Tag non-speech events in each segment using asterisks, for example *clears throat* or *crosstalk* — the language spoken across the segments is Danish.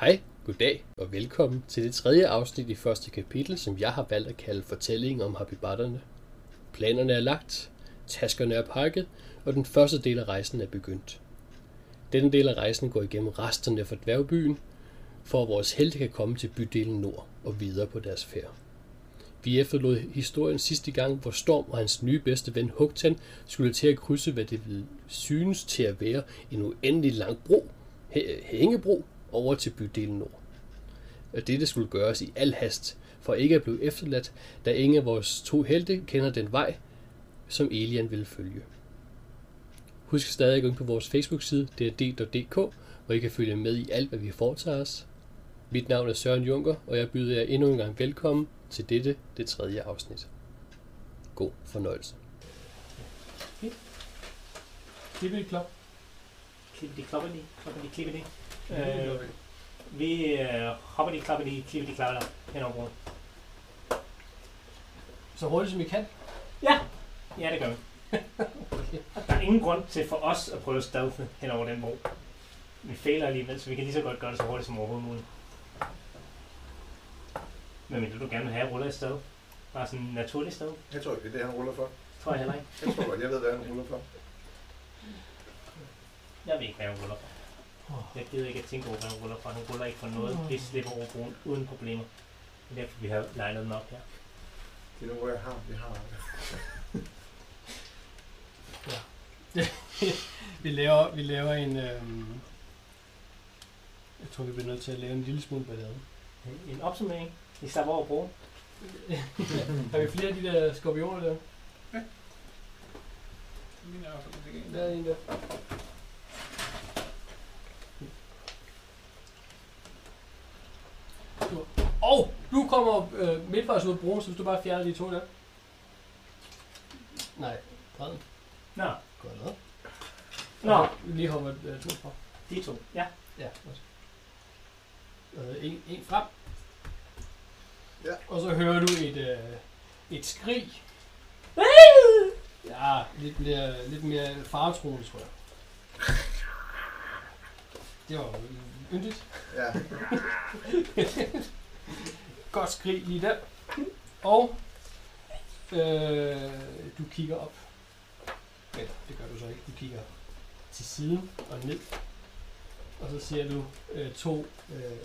Hej, goddag og velkommen til det tredje afsnit i første kapitel, som jeg har valgt at kalde Fortællingen om habibatterne. Planerne er lagt, taskerne er pakket, og den første del af rejsen er begyndt. Denne del af rejsen går igennem resterne fra dværgbyen, for at vores helte kan komme til bydelen Nord og videre på deres færd. Vi efterlod historien sidste gang, hvor Storm og hans nye bedste ven Hugtan skulle til at krydse, hvad det ville synes til at være en uendelig lang bro, hæ- hængebro, over til bydelen Nord. Og dette skulle gøres i al hast, for ikke at blive efterladt, da ingen af vores to helte kender den vej, som Elian ville følge. Husk stadig at gå ind på vores Facebook-side, dd.dk, hvor I kan følge med i alt, hvad vi foretager os. Mit navn er Søren Junker, og jeg byder jer endnu en gang velkommen til dette, det tredje afsnit. God fornøjelse. Klippity klop. Klippity kloppity, kloppity klippity. Øh, vi øh, hoppity kloppity, klippity klapper hen over broen. Så hurtigt som I kan. Ja, ja det gør vi. *laughs* Der er ingen grund til for os at prøve stealth hen over den bro. Vi fejler alligevel, så vi kan lige så godt gøre det så hurtigt som overhovedet muligt. Men vil du gerne vil have ruller i stealth? Bare sådan en naturlig stealth? Jeg tror ikke, det er det, han ruller for. Tror jeg heller ikke. Jeg tror godt, jeg ved, hvad han ruller for. Jeg ved ikke, hvad han ruller for. Jeg gider ikke at tænke over, hvad han ruller for. Han ruller ikke for noget. Vi slipper over broen uden problemer. Det er derfor, vi har legnet den op her. Det er nu, hvor jeg har. Vi har. *laughs* Vi laver, vi laver en... Øhm, jeg tror, vi bliver nødt til at lave en lille smule ballade. En opsummering. Vi slapper over broen. *laughs* Har vi flere af de der skorpioner der? Min er i hvert fald ikke en. Der er en der. Og du kommer øh, midtvejs ud af broen, så hvis du bare fjerner de to der. Nej, bredden. Nå, Godt lavet. Nå. Vi lige hopper øh, to fra. de to. Ja. Ja, også. Øh, en, en frem. Ja. Og så hører du et, øh, et skrig. Ja, lidt mere, lidt mere faretroende, tror jeg. Det var yndigt. Ja. *laughs* Godt skrig lige der. Og øh, du kigger op. Eller, det gør du så ikke. Du kigger til siden og ned. Og så ser du øh, to øh,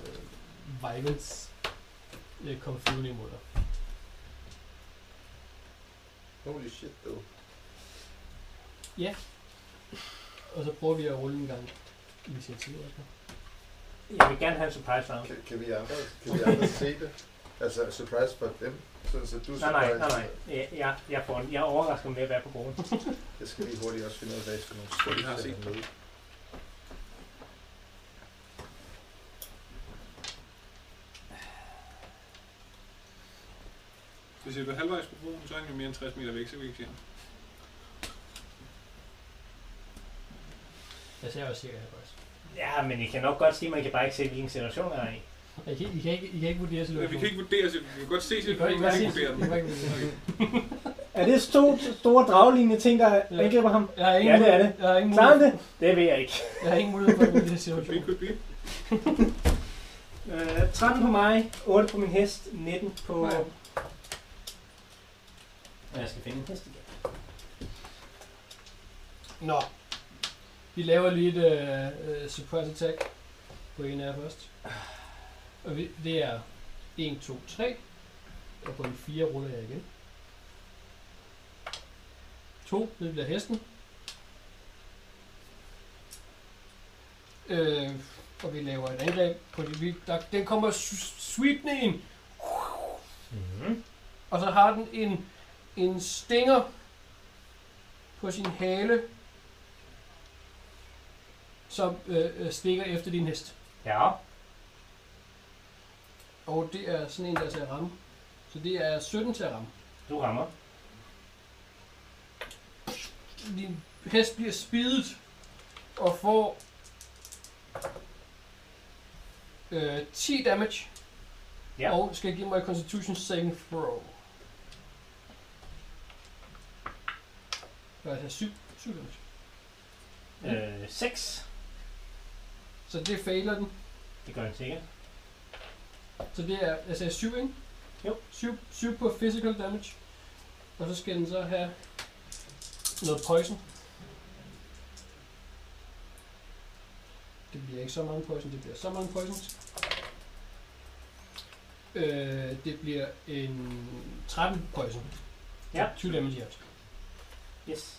Vivens øh, komme flyvende imod dig. Holy shit, though. Og så prøver vi at rulle en gang initiativ. Altså. Jeg vil gerne have en surprise round. Kan, kan, vi andre, kan vi andre se det? Altså, surprise for dem? Sådan, så du Nej, nej, nej, nej. Jeg, jeg, jeg, får, jeg overrasker med at være på broen. *laughs* Jeg skal lige hurtigt også finde ud af, hvad jeg skal nogle de har set med. Hvis jeg er halvvejs på broen, så er han jo mere end 60 meter væk, så vi ikke se ham. Jeg ser også cirka halvvejs. Ja, men I kan nok godt sige, at man kan bare ikke se, hvilken situation jeg er i. I kan, I kan, ikke, I kan ikke vurdere Ja, situationen. vi kan ikke vurdere, så vi kan godt se situationen, men vi kan ikke vurdere den. *laughs* Er det to store draglignende ting, der Ja. angriber ham? Jeg har ingen, Ja, det er det. Jeg har ingen Klarer det? Det ved jeg ikke. jeg har ingen mulighed for at vurdere Could *laughs* be, situationen. could be. *laughs* Øh, 13 på mig, 8 på min hest, 19 på... Nej. Jeg skal finde en hest igen. Nå. Vi laver lige et uh, surprise attack på en af jer først. *sighs* Og vi, det er 1, 2, 3. Og på en 4 ruller jeg igen. 2, det bliver hesten. Øh, og vi laver et angreb på det. Vi, der, den kommer sweepende ind. Mm-hmm. Og så har den en, en stinger på sin hale, som øh, øh, stikker efter din hest. Ja. Og det er sådan en, der er til at ramme. Så det er 17 til at ramme. Du rammer. Din hest bliver spidet og får øh, 10 damage. Ja. Og skal give mig Constitution saving throw. Hvad er det? 7, 7 damage. Øh, 6. Så det fejler den. Det gør den sikkert. Så det er, jeg sagde 7, ikke? Jo. 7, 7 på physical damage. Og så skal den så have noget poison. Det bliver ikke så mange poison, det bliver så mange poison. Øh, det bliver en 13 poison. Ja. 20 damage alt. Yes.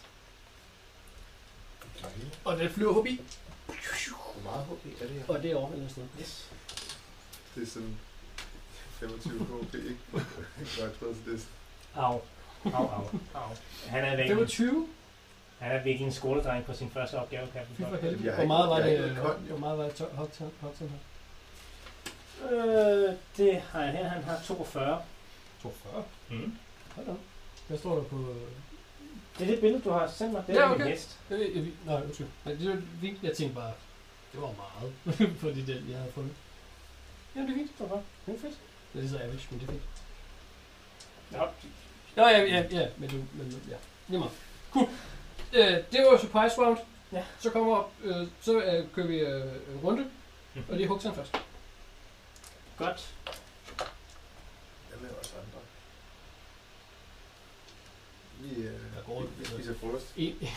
Og den flyver forbi, Hvor meget HP er det her? og det er over eller sted. Yes. Det er sådan 25 HP, ikke? Godt sted til det. Au. Au, au, au. Han er virkelig, 25? han er virkelig en skoledreng på sin første opgave, kan Fy jeg for forstå. helvede. Jeg har Hvor meget var jeg har det, ikke kon, jo. hvor meget var det to- Hudson Hudson her? Øh, det har jeg her. Han har 42. 42. Mm. Hold da. op. Hvad står der på... Det er det billede, du har sendt mig. Det er Ja, ja, okay. min hest. Jeg ved, jeg ved, nej, undskyld. Nej, det var fint. Jeg tænkte bare, det var meget, *laughs* fordi den, jeg havde fundet. Jamen, det er fint. Det var godt. Det er fedt. Det er så average, men det er fint. Ja, Ja, ja, ja, ja, men du, men ja, lige meget. Cool. Øh, det var surprise round. Ja. Så kommer op, øh, så øh, kører vi øh, en runde, Mhm. og det er Huxan først. Godt. Jeg laver også andre. Vi, øh, Jeg går- vi, vi spiser frokost. En,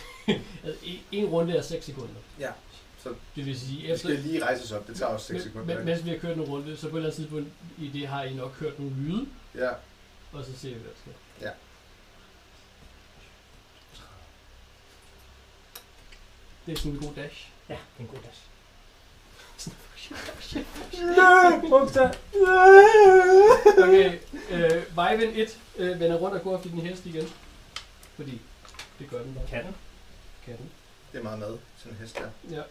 altså, *laughs* en, en runde er 6 sekunder. Ja. Så Det vil sige, vi efter, skal lige rejse os op. Det tager også 6 men- sekunder. men, mens vi har kørt en runde, så på et eller andet tidspunkt i det har I nok hørt nogle lyde, Ja. og så ser vi, hvad der sker. Ja. Det er sådan en god dash. Ja, det er en god dash. Okay, øh, Vejven 1 øh, vender rundt og går efter din hest igen. Fordi det gør den bare. Kan den? Kan den. Det er meget mad. Sådan en hest der. Ja.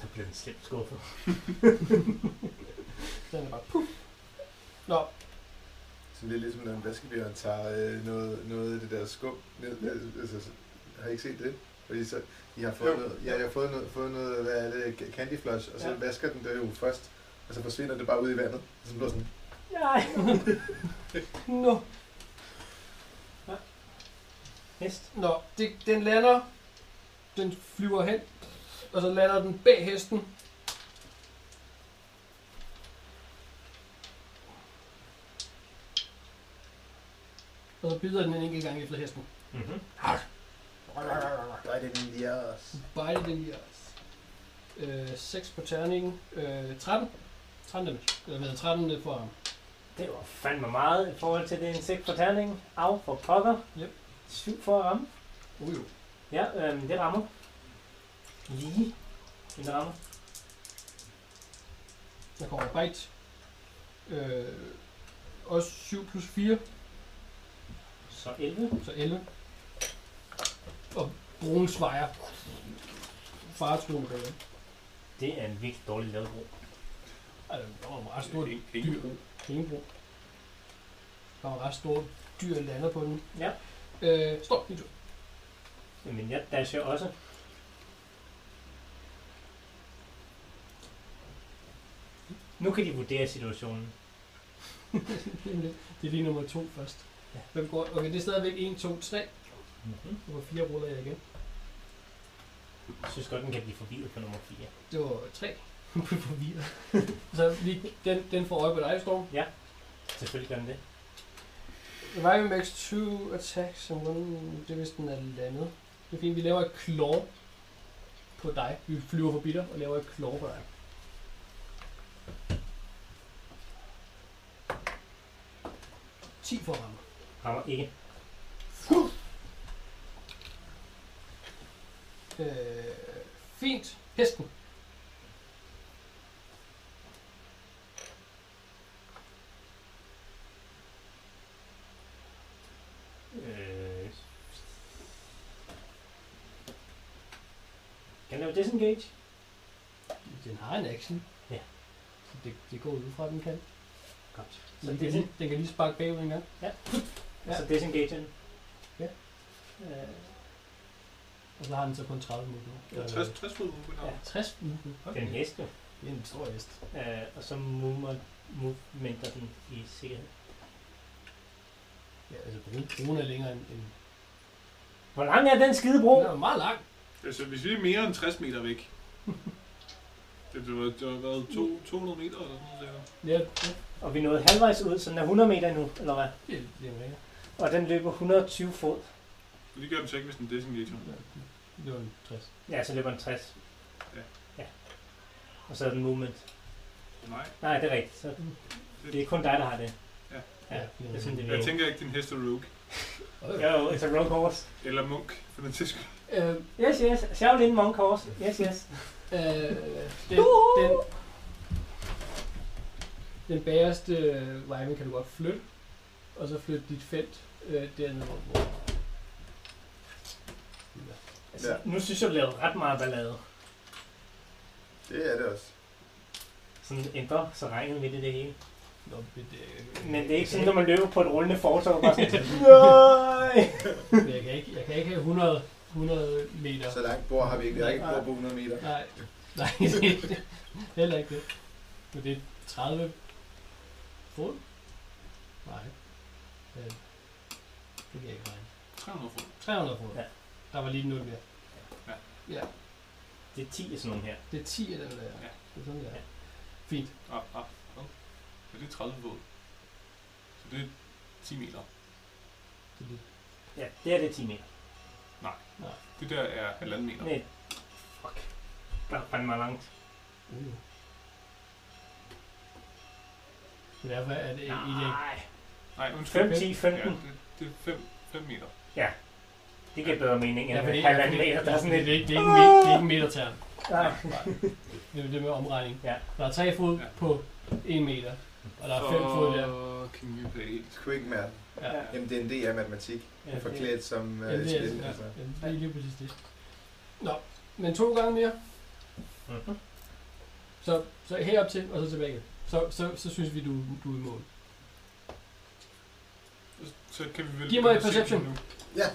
Så bliver den slemt skuffet. *laughs* Den er bare puff. Nå, Sådan lidt ligesom når en vaskebjørn tager øh, noget, noget af det der skum ned. Øh, Altså, så- har I ikke set det? Fordi så, I har fået Jo. noget, ja, jeg har fået noget, fået noget, hvad er det, candy floss, og så Ja. ja. vasker den det jo først, og så forsvinder det bare ud i vandet. Og så bliver sådan, Nej. *laughs* nå. Hest. Nå, det, den lander. Den flyver hen. Og så lander den bag hesten. Og så bider den en enkelt gang efter hesten. Mm-hmm. der er det den lige os. Bite den lige også. Øh, 6 på terningen. Øh, 13. 13 damage. Eller hvad, 13 for arm. Det var fandme meget i forhold til det insekt på terningen. Af for pokker. Yep. 7 for at ramme. Uh, jo. Ja, øhm, det rammer. Lige. Den rammer. Der kommer bite. Øh, også 7 plus 4, Så 11. så 11. Og brun svejer. Faretruende gør det. Det er en virkelig dårlig lavet bro. Altså, der var meget stort dyr. ingen bro. Ingen bro. Der var ret stort dyr lander på den. Ja. Øh, stop, din tur. Men jeg dasher også. Nu kan de vurdere situationen. *laughs* det er lige nummer 2 først. Ja. Hvem går? Okay, det er stadigvæk 1, 2, 3. Mm-hmm. Nummer 4 ruller jeg igen. Jeg synes godt, den kan blive forvirret på nummer 4. Det var 3. Hun blev forvirret. *laughs* Så vi, den, den får øje på dig, Storm. Selvfølgelig gør den det. Revive makes two attacks and one... Det er hvis den er landet. Det er fint, vi laver et claw på dig. Vi flyver forbi dig og laver et claw på dig. Ti for ramme. Rammer ikke. Øh, fint. Hesten. Øh... Kan den lave disengage? Den har en action. Ja. Så det, det går ud fra, at den kan. Godt. Så Så, den, kan den kan lige sparke bagud en gang. ja. Ja. så disengage den. Ja. Øh, Og så har den så kun 30 minutter. Ja, 60, 60 fod movement. Ja. Ja. 60 minutter. det er en hest jo. Det er en stor hest. Øh, og så movement, movementer den i sikkerhed. Ja, altså brun, brun er længere end... end Hvor lang er den skide bro? den er meget lang. Det Altså, hvis vi er mere end 60 meter væk. Det har været, det har været to, 200 meter eller sådan noget. der. Ja, ja. Og vi nåede halvvejs ud, så den er 100 meter nu, eller hvad? Det, det er. Og den løber 120 fod. Og det gør den så ikke, hvis den er designator. Det var en 60. Ja, så løber den 60. Ja. ja. Og så er den movement. Nej. Nej, det er rigtigt. Så det er kun dig, der har det. Ja. Ja, det er sådan, det Jeg er. tænker ikke, din hest er rogue. Jo, it's a rogue horse. Eller munk, for den tilskud. Øh, Yes, yes. Shaolin monk horse. Yes, yes. Øh, den, den, den bagerste øh, Wyman kan du godt flytte, og så flytte dit felt øh, dernede, hvor, hvor Altså, Ja. Nu synes jeg, du lavede ret meget ballade. Det er det også. Sådan ændre så regnet midt i det hele. Nå, men det, Men det er ikke sådan, når man løber på et rullende fortov, bare sådan, *laughs* nej! Jeg kan ikke, jeg kan ikke have 100, 100 meter. Så langt bor har vi ikke. Vi har ikke bor på 100 meter. Nej, nej, *laughs* det er heller ikke det. Men det er 30 fod? Nej. Øh, Det kan jeg ikke regne. 300 fod. 300 fod. Ja. Der var lige 0 mere. Ja. Ja, Det er 10 af sådan nogle her. det er 10 af den der. Ja. Det er sådan der. Ja. Fint. Ah, ah, ah. Ja, det er 30 fod. Så det er 10 meter. Det er det. Ja, det er det 10 meter. Det der er halvanden meter. Nej. Fuck. Der er fandme langt. Uh. Så derfor er det ikke Nej. Nej, undskyld. 5, 10, 15. Ja, det, det er 5, 5 meter. Det giver bedre mening Ja, end ja, ja, halvanden meter. Der er sådan det, et... er ikke, det, er ikke, det er ikke en metertern. Nej. Det er det med omregning. Ja. Der er 3 fod Ja. på 1 meter, og der er 5 fod der. Fucking pæt. Quick man. Ja. Ja. MDND er matematik. Ja, Forklædt som Ja, uh, det er, spil. ja, Altså. ja, det er lige præcis det. Nå, men to gange mere. Mhm. Så, så herop til, og så tilbage. Så, så, så synes vi, du, du er i mål. Så kan vi vel... Giv mig et perception. nu. Ja.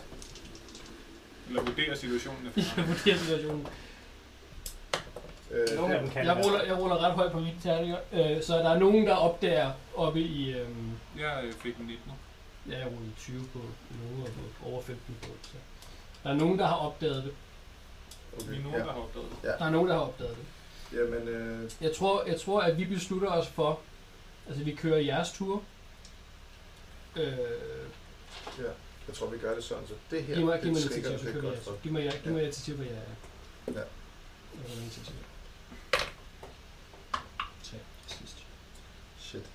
Eller vurdere situationen Vi efter. *laughs* kan vurdere situationen. Øh, kan Jeg ruller, jeg ruller ret højt på mine terninger, øh, så der er nogen, der opdager oppe i... Øh, Jeg fik en 19 ja, jeg rullede 20 på nogen og på over 15 på. Så. Der er nogen, der har opdaget det. Vi okay. er nogen, ja. der har opdaget det. Der er nogen, der har opdaget det. Jamen, øh, Jeg tror, jeg tror, at vi beslutter os for, altså vi kører jeres tur. Øh, jeg tror, vi gør det sådan, så det her, giv mig, giv mig det lidt trigger initiativ, så det kører vi godt jeres. Giv mig, giv mig initiativ på jer. Ja. Jeg ruller initiativ. Tre sidst. Shit.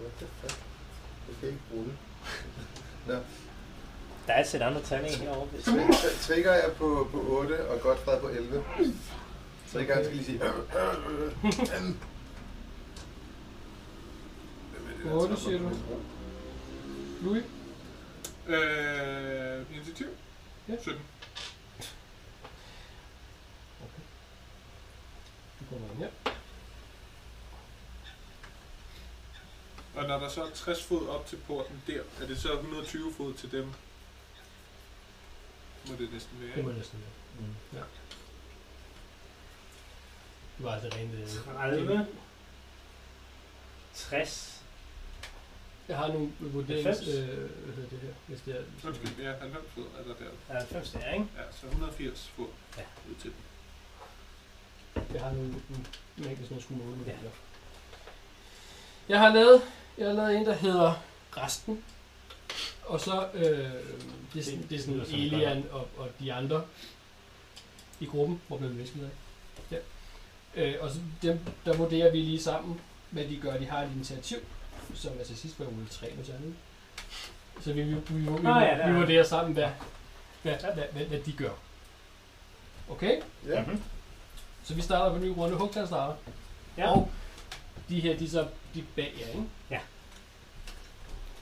What the fuck? Det kan ikke rulle. Der er et sæt andre terninger herovre. Hvis Tri- Trigger er på, på 8, og Godfred på 11. Triggeren skal lige sige... Otte, siger du? Louis? Øh, initiativ? Ja. 17. Du kommer ind her. Og når der så er 60 fod op til porten der, er det så 120 fod til dem? Må det næsten være, Det må ikke? næsten være. Mm. Det var altså rent... øh, 30. 60. Jeg har nogle vurderings... 90. Øh, hvad hedder det her? Hvis det er... Hvis er Undskyld, ja, 90 fod er der der. 90 der, ikke? Ja, så 180 fod Ja. ud til dem. Jeg har nogle mængder, som jeg skulle måle med Ja. det her. Jeg har lavet, jeg har lavet en, der hedder Resten. Og så, øh, det, er sådan, det er sådan Elian og, og de andre i gruppen, hvor man visker af. Ja. Øh, og så dem, der vurderer vi lige sammen, hvad de gør. De har et initiativ, som er til sidst var ude 3 med andet. Så vi, vi, vi, vi, vi, Ah, ja, vi er- vurderer sammen, hvad, hvad, hvad, hvad, hvad de gør. Okay? Ja. Mhm. Så vi starter på en ny runde. Hugtan starter. Ja. Og de her, de så de bag jer, ikke?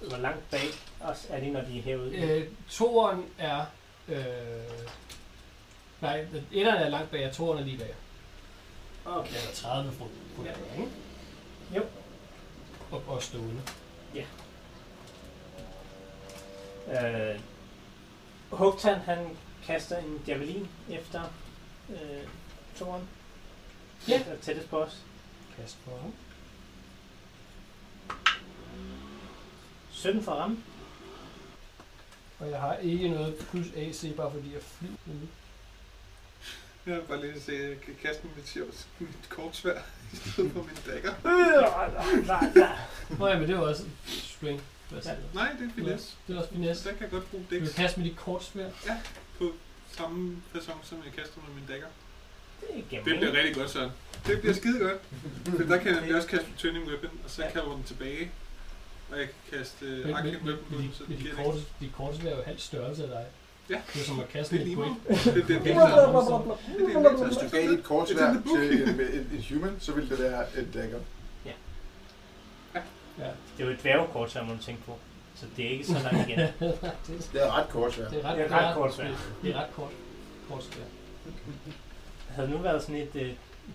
Hvor langt bag os er de, når de er herude? Øh, toeren er... Øh, nej, etteren er langt bag jer, toeren er lige bag jer. Okay. Eller 30 fod på Ja. ja. ikke? Jo. Og, og stående. Øh, Hugtan, han kaster en javelin efter øh, toren. Ja. Tættest på os. Kast på ham. 17 for ramme. Og jeg har ikke noget plus AC, bare fordi jeg flyver. nemlig. Jeg vil bare lige se, at jeg kan kaste mit, sjovt- mit kortsvær i stedet for min dagger. Nå ja, men det var også string. Ja. Nej, det er finesse. Det er også finesse. Så der kan jeg godt bruge Du kan dæks kaste med dit kortsvær. på samme person, som jeg kaster med min dagger. Det er. Det bliver rigtig godt, Søren. Det bliver skide godt. For der kan jeg også kaste turning weapon, og så Ja. kan jeg den tilbage. Og jeg kan kaste Men, på men, så men det dit giver kort, dit kortsvær er jo halv størrelse af dig. Ja. Det er som at kaste Det er et lige point. Det er det, Det det er det Så hvis du gav dit the book. til en, en, en human, så ville det være en dagger. Ja. Det er jo et dværgekort, så må du tænke på. Så det er ikke så langt igen. *laughs* det, er ret kortsvær. det er ret, Det er ret kort svær. Det er ret kort. Kortsvær. Havde det nu været sådan et uh,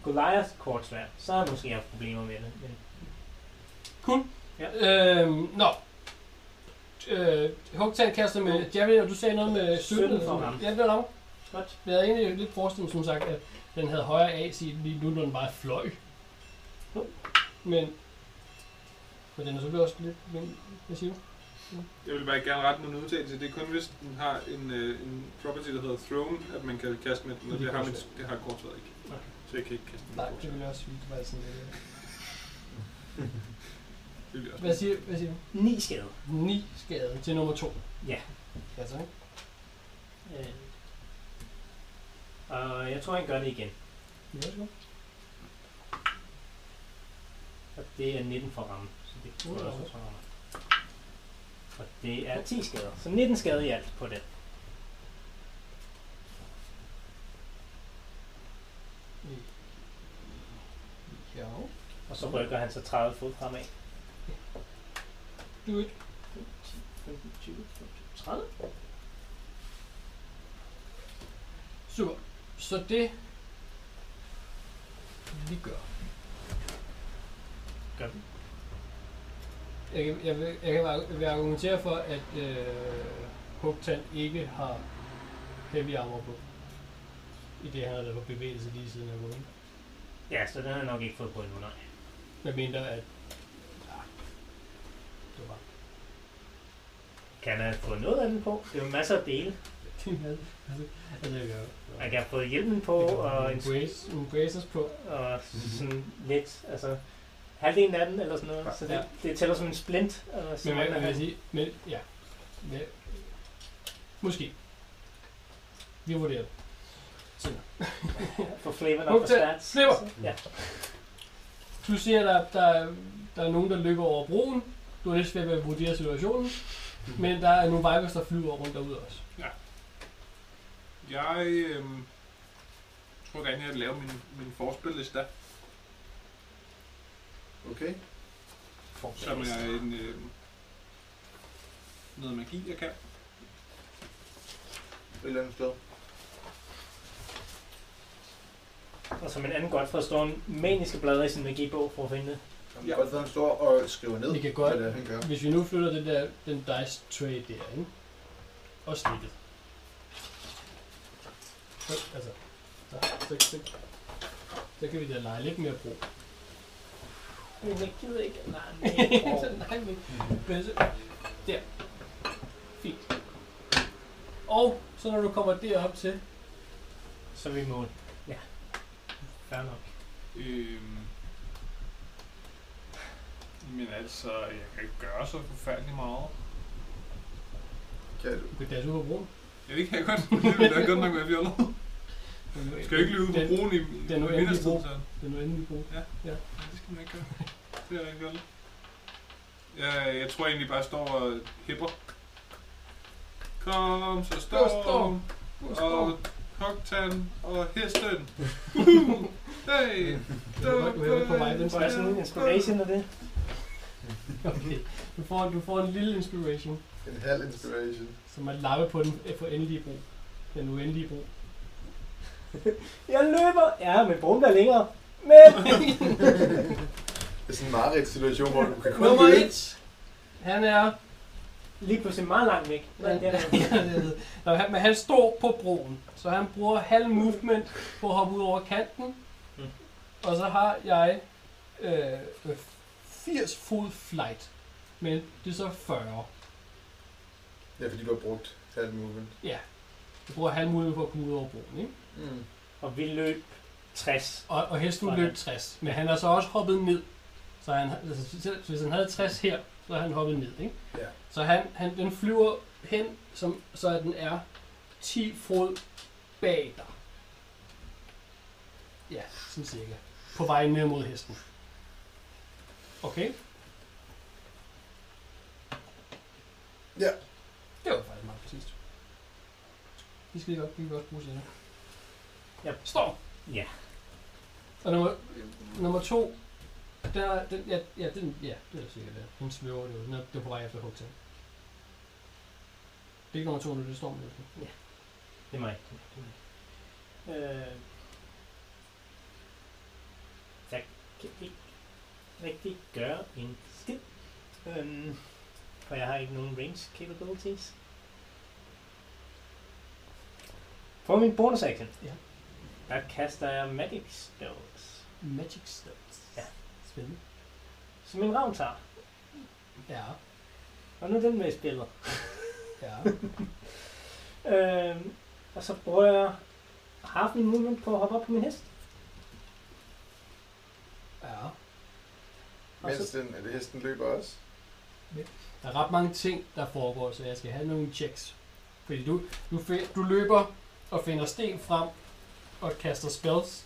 Goliath-kortsvær, så havde jeg måske haft problemer med det. Men Øhm, nå. Øh, Hugtan kaster med Javelin, og du sagde noget med 17. 17 for ham. Ja, det var nok. godt. Jeg havde egentlig lidt forestillet, som sagt, at den havde højere AC lige nu, når den bare fløj. Jo. Men, men den er selvfølgelig også lidt... Men, hvad siger du? Jeg vil bare gerne rette min udtalelse. Det er kun hvis den har en, øh, en property, der hedder throne, at man kan kaste med den, og Det det har, mit, det har kortsværet ikke. Nej. Så jeg kan ikke kaste den. Nej, med det ville jeg også sige. Det var sådan lidt... *laughs* Det jeg også. Hvad siger, hvad siger du? 9 skade. 9 skade til nummer 2. Ja. Ja, så ikke? Øh. Og jeg tror, han gør det igen. Ja, værsgo. Og det er 19 for ramme. Så det tror jeg også, for ramme. Og det er 10 skader. Så 19 skader i alt på den. Ja. Og så rykker han så 30 fod fremad. Do it. 15, 20, 30. Super. Så det vi gør. Gør vi. Jeg kan, jeg, vil, jeg kan ar- vil argumentere for, at øh, Hugtan ikke har heavy armor på. I det, han har lavet på bevægelse lige siden af gået. Ja, så den har jeg nok ikke fået på endnu, nej. Med mindre at... Var Kan have fået noget af den på? Det er jo masser af dele. Altså, altså, jeg gør. Man kan fået hjelmen på, og, en, en braces på. og sådan lidt, altså halvdelen af den, eller sådan noget. Så det, Ja. det tæller som en splint. Og så Men hvad man kan have- jeg sige? Men ja. ja. Måske. Vi vurderer det. Få flavor op for til. stats. Flavor. Ja. Du siger, der, der, der er nogen, der løber over broen. Du er lidt svært ved at vurdere situationen. Men der er nogle vibers, der flyver rundt derude også. Jeg øh, tror gerne, jeg vil lave min, min forspilliste, Okay. som er en, øh, noget magi, jeg kan. Et eller andet sted. Og som en anden godt forstår en maniske blader i sin magibog for at finde det. Kan godt være, han står og skriver ned, Vi kan godt- hvad det er, han gør. Hvis vi nu flytter det der, den dice tray der, ikke? Og snittet. Så, altså, så, så, så, så kan vi da lege lidt mere bro. Men jeg gider ikke. Nej, *laughs* Nej, men, men så, der. Fint. Og så når du kommer derop til, Så er vi i mål. Ja. Fair nok. Øhm, men altså, jeg kan ikke gøre så forfærdeligt meget. Kan du? du kan dasse ud på broen. Ja, det kan jeg godt. Det vil da godt nok være fjollet. Skal jeg ikke løbe på den, broen i den er nu endelig bro. så? Den er endelig bro. Det skal man ikke gøre. Det er rigtig fjollet. Jeg, jeg tror egentlig bare, står og hipper. Kom, så står storm. og Hogtan og hesten. *laughs* Hey! Du er- du er jo på vej den Får jeg sådan en inspiration af det? *laughs* Okay. Du får, du får en lille inspiration, En halv inspiration. som er lappe på den for endelige bro. Den uendelige bro. *laughs* Jeg løber! Ja, men broen bliver længere. Men... *laughs* Det er sådan en meget situation, hvor du kan kun Nummer løbe. 1. Han er... Lige pludselig meget langt væk. Nej, det er der. Nå, han, men han står på broen, så han bruger halv movement på at hoppe ud over kanten. Mm. Og så har jeg øh, 80 fod flight. Men det er så 40. Ja, fordi du har brugt halv movement. Ja. Du bruger halv mulighed for at komme ud over broen, ikke? Mm. Og vi løb 60. Og, og hesten løb 60. Men han er så også hoppet ned. Så, han, altså, så hvis han havde 60 her, så er han hoppet ned, ikke? Ja. Så han, han, den flyver hen, som, så at den er 10 fod bag dig. Ja, sådan cirka. På vej ned mod hesten. Okay? Ja. Det var faktisk meget præcist. Vi skal godt, vi kan godt bruge senere. Ja. Storm! Ja. Og nummer, nummer to, der, den, ja, ja, den, ja, det er sikkert det. Hun svæver det jo. Den er, det er på vej efter hugtag. Det er ikke nummer to, nu det står med. Det er mig. Det er mig. Øh, jeg kan ikke rigtig gøre en skid. Øhm, for jeg har ikke nogen range capabilities. For min bonus action, Ja. der kaster jeg Magic Stones, Magic Stones. Ja. Spændende. som min ravn tager. Ja, Og nu er den med i spillet. *laughs* ja. Øhm, og så bruger jeg half min movement på at hoppe op på min hest. ja. Og Mens så, den, er det hesten løber også? Der er ret mange ting, der foregår, så jeg skal have nogle checks. Fordi du, du, du løber og finder sten frem og kaster spells,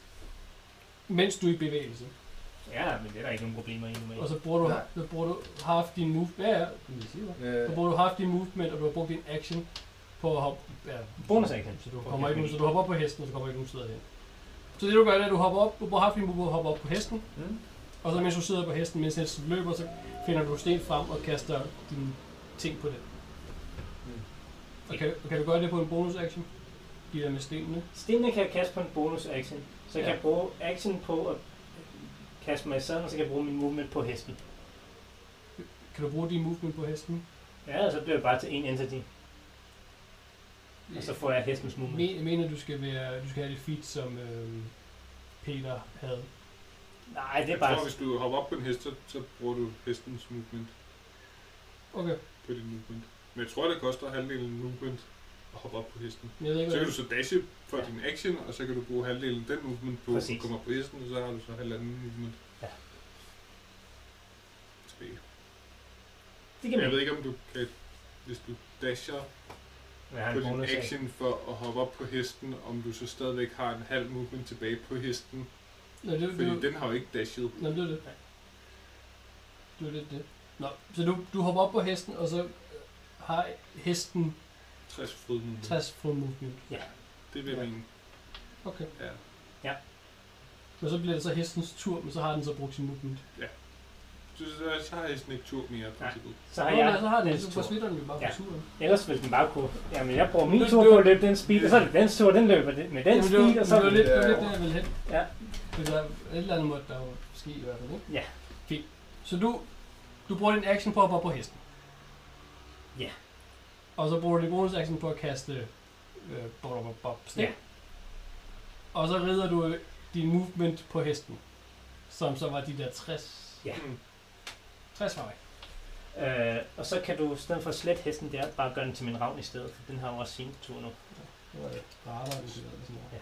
mens du er i bevægelse. ja, men det er der ikke nogen problemer i Og normalt. så bruger du, Nej. så bruger du half din move. Ja, ja, sige, hva'? Så Øh, bruger du half din movement, og du har brugt din action på at hoppe. Ja, Bonus action. Så du kommer ikke så du hopper op på hesten, og så kommer ikke nogen steder hen. Så det du gør, det er, at du hopper op, du bruger half din move på at hoppe op på hesten, mm. Og så mens du sidder på hesten, mens hesten løber, så finder du sten frem og kaster dine ting på den. Mm. Og kan, kan du gøre det på en bonus action? De der med stenene. Stenene kan jeg kaste på en bonus action. Så jeg Ja. kan bruge action på at kaste mig i sadlen, og så kan jeg bruge min movement på hesten. Kan du bruge din movement på hesten? Ja, og så bliver det bare til en entity. Og så får jeg hestens movement. Men, mener du skal, være, du skal have det feat, som øhm, Peter havde. Nej, det er Jeg bare... tror, hvis du hopper op på en hest, så, så bruger du hestens movement Okay, på din movement. Men jeg tror, det koster halvdelen movement at hoppe op på hesten. jeg ved ikke, Så kan du så dashe for din action, og så kan du bruge halvdelen af den movement på Præcis. at komme op på hesten, og så har du så halvanden movement. Ja. Tilbage. det kan Men jeg man ved ikke, om du kan, hvis du dasher jeg har på din action for at hoppe op på hesten, om du så stadigvæk har en halv movement tilbage på hesten. Nå, det, Fordi det, den har jo ikke dashet. Nå, det er det. Det er det, det. Nå, så du, du hopper op på hesten, og så øh, har hesten 60 fod movement. 60 fod movement. Det vil jeg Ja. mene. Okay. Ja. Men så bliver det så hestens tur, men så har den så brugt sin movement. Så, så, så har hesten ikke tur mere, i princippet. Så har jeg så har den, dens så forsvinder den jo bare Ja. fra turen. Ellers hvis den bare kunne... Jamen, jeg bruger min Det- tur det- på at løbe den speed, og så er det dens tur, den løber det- med den Jamen, det var, speed, og så... det var lidt, det var Ja. lidt det, jeg ville hen. Ja. Det var et eller andet måtte der jo ske i hvert fald, ikke? Ja. Fint. Så du, du bruger din action på at hoppe op på hesten. Ja. Og så bruger du din bonus action på at kaste øh, bob, bob. Ja. Og så rider du din movement på hesten. Som så var de der 60. Ja. Mm. 60 var væk. Øh, og så kan du, i stedet for at slette hesten der, bare gøre den til min ravn i stedet, for den har jo også sin tur nu. Det var det. Radar, det eller sådan noget. Ja.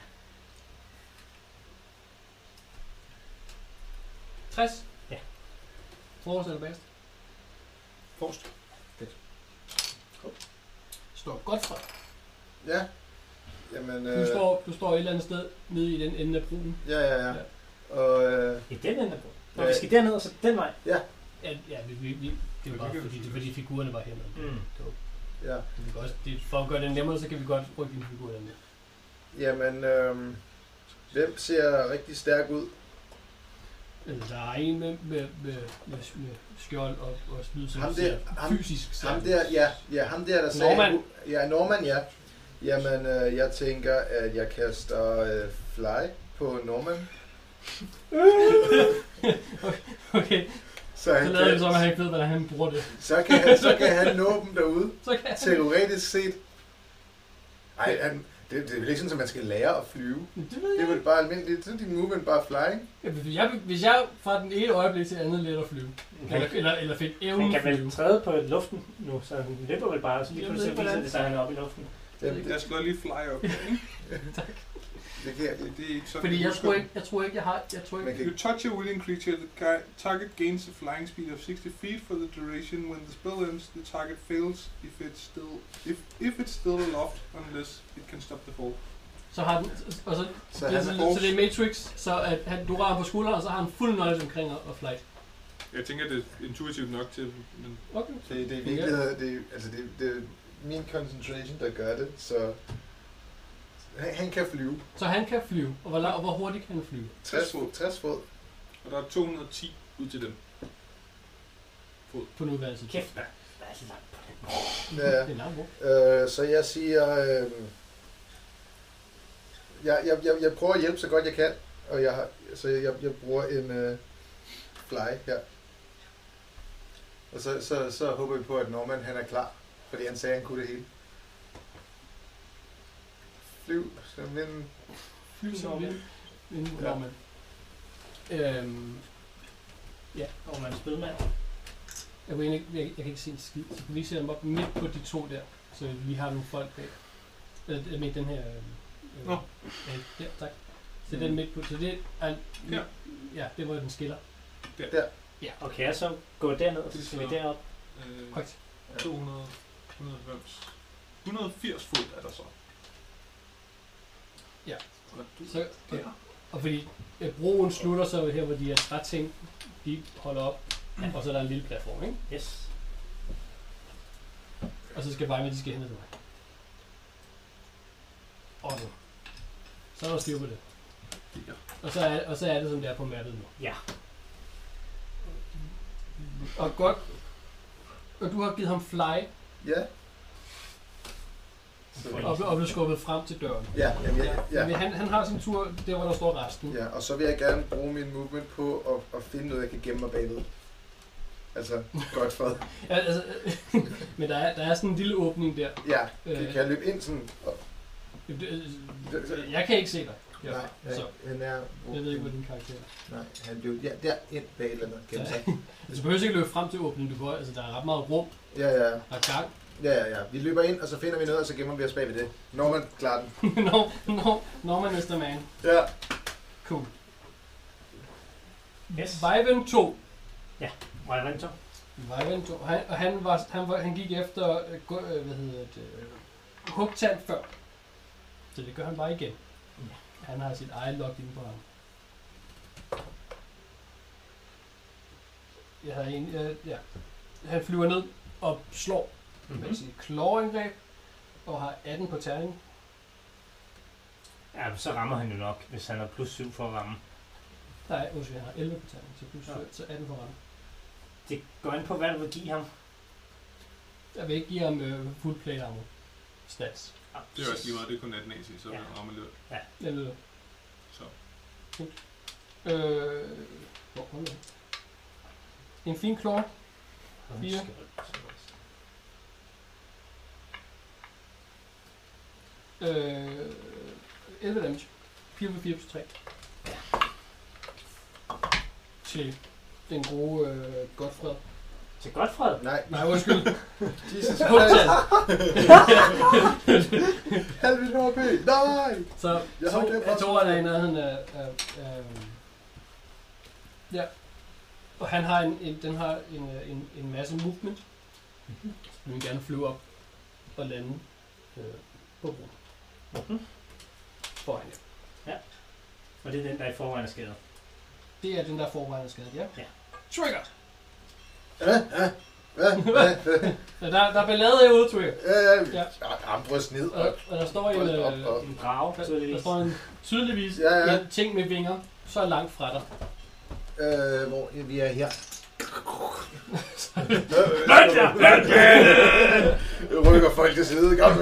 60? Ja. Forrest eller bedst? Forst. Står godt for. Ja. Jamen, Du, øh, står, du står et eller andet sted nede i den ende af broen. ja, ja, ja. Og øh, I den ende på. Når Ja. vi skal derned, og så den vej. Ja, ja vi, vi, vi, det var Ja, bare det fordi, vi det, fordi figurerne var hernede. Mm. Det var, ja. vi kan også, det, for at gøre det nemmere, så kan vi godt rykke dine figurer derned. Jamen, øh, hvem ser rigtig stærk ud? Altså, der er en med, med, med, med, med skjold og, og spyd, som Ham ser der- ham- fysisk Ham stærk der, ja, ja, ham der, der sagde... Norman. Ja, Norman, ja. Jamen, øh, jeg tænker, at jeg kaster øh, fly på Norman. *laughs* Okay, så han lader det kan, som, at han ikke ved, hvordan han bruger det. så, kan han, så kan han nå dem derude. *laughs* Så kan han... Teoretisk set. Ej, han, Det, det er vel ikke sådan, at man skal lære at flyve. Det ved Det jeg er vel bare almindeligt. Sådan din movement bare flying. Ja, Hvis jeg, hvis jeg fra den ene øjeblik til andet let at flyve, eller, eller, eller fik Han evnen kan flyve, vel træde på luften nu, så han løber vel bare, så lige pludselig viser hvordan. det sig, at han er oppe i luften. Jamen, Jeg slår lige fly op. *laughs* ikke? Det kan jeg. Det, det er ikke sådan, fordi jeg tror ikke, jeg tror ikke, jeg har, jeg tror Man ikke, kan You touch a willing creature, the target gains a flying speed of 60 feet for the duration. When the spell ends, the target fails if it's still if if it's still aloft, unless it can stop the fall. så har den, og så, Så det, han så, så det er Matrix, så at han, du rammer på skulderen, og så har han fuld knowledge omkring at, at flight. Jeg tænker, det er intuitivt nok til, men Okay. Det, det er virkelig, det, altså det, det er min concentration, der gør det, så han, han kan flyve. Så han kan flyve, og hvor, og hvor hurtigt kan han flyve? 60 fod, 60 fod. og der er 210 ud til dem. På nuværende tidspunkt. Kæft, der der er så langt på den. Ja, Det er en lang bro. øh, så jeg siger, øh, jeg, jeg, jeg, jeg prøver at hjælpe så godt jeg kan, og jeg har, så jeg, jeg bruger en øh, fly her. Og så, så, så håber vi på, at Norman han er klar, fordi han sagde, at han kunne det hele. Flyv, så men Flyv som vind. Vind Ja. Norman. Øhm, Og man spydmand. jeg, ved ikke, jeg, jeg, kan ikke se en skid, så kan vi sætte dem op midt på de to der, så vi har nogle folk bag. Øh, med den her... Øh, Nå. Øh, ja, tak. Så den midt på, så det er... Her. Ja, det var den skiller. Og kan jeg så gå derned, og så skal vi derop? Øh, Højt. 200, 190, 180 fod er der så. Ja. Og Så, ja. Og fordi øh, broen slutter så her, hvor de her træting, de holder op, og så er der en lille platform, ikke? Yes. Og så skal vejen, de skal hen til mig. Og så. Så er der styr på det. Ja. Og så er, og så er det, som det er på mappet nu. Ja. Og godt. Og du har givet ham fly, ja. Og, og blev skubbet frem til døren. ja, jamen, ja, ja. Men han, han har sin tur der, hvor der står resten. Ja, og så vil jeg gerne bruge min movement på at, at finde noget, jeg kan gemme mig bagved. Altså, godt for. *laughs* Ja, altså, *laughs* men der er, der er sådan en lille åbning der. Ja, kan, Øh. kan jeg løbe ind sådan? Og, Jeg kan ikke se dig. Ja, nej, nej, så han er... jeg ved ikke, hvad din karakter er. Nej, han blev... Ja, der ind bag et eller andet. Sig. *laughs* Altså, du behøver ikke løbe frem til åbningen. Du kan, altså, der er ret meget rum Ja, ja, og gang. Ja, ja, ja. Vi løber ind, og så finder vi noget, og så gemmer vi os bagved det. Norman klarer den. *laughs* no, no, Norman is the man. Ja. Cool. Yes. Viven 2. Må jeg vente? Viven 2. Han, og han, var, han, var, han gik efter, øh, gå- øh, hvad hedder det, øh, hugtand før. Så det gør han bare igen. Han har sit eget log inde på ham. Jeg har en, øh, ja. Han flyver ned og slår med Mm-hmm. sit klorangreb og har 18 på terning. Ja, så rammer han jo nok, hvis han er plus 7 for at ramme. Nej, undskyld, han har 11 på terning, så plus Ja. 7, så 18 for ramme. Det går ind på, hvad du vil give ham. Jeg vil ikke give ham øh, full plate armor. Stats. Ja, Det er også lige meget, det er kun 18 AC, så Ja. ja. rammer lidt. Ved det. Så. Øh, hvor nu. En fin claw. Fire. Øh, 11 damage. 4 på 4 plus 3. Til den gode øh, Godfred. Til Godfred. Nej, Nej, undskyld. *laughs* Jesus. Christ. *laughs* Halv mit HP. Nej! Så Jeg har to, glemt tror, han er i nærheden af, af, af ja. Og han har en, en, den har en, øh, en, en masse movement. Mhm. Så vil gerne flyve op og lande øh, på broen. Mhm. Foran jer. Og det er den, der er i forvejen er skadet. Det er den, der forvejen er skadet, ja. Ja. Trigger! Hvad? Hvad? Hvad? Hvad? Hvad? Så der, der er ballade herude, Trigger. Ja, ja. Ja. Ja, Armbryst ned. Og, Og, der står en, op, øh, op. En drage, der, tydeligvis. der står en tydeligvis Ja, ja. en ting med vinger, så langt fra dig. øh, hvor vi er her. Jeg *laughs* rykker folk til side, godt.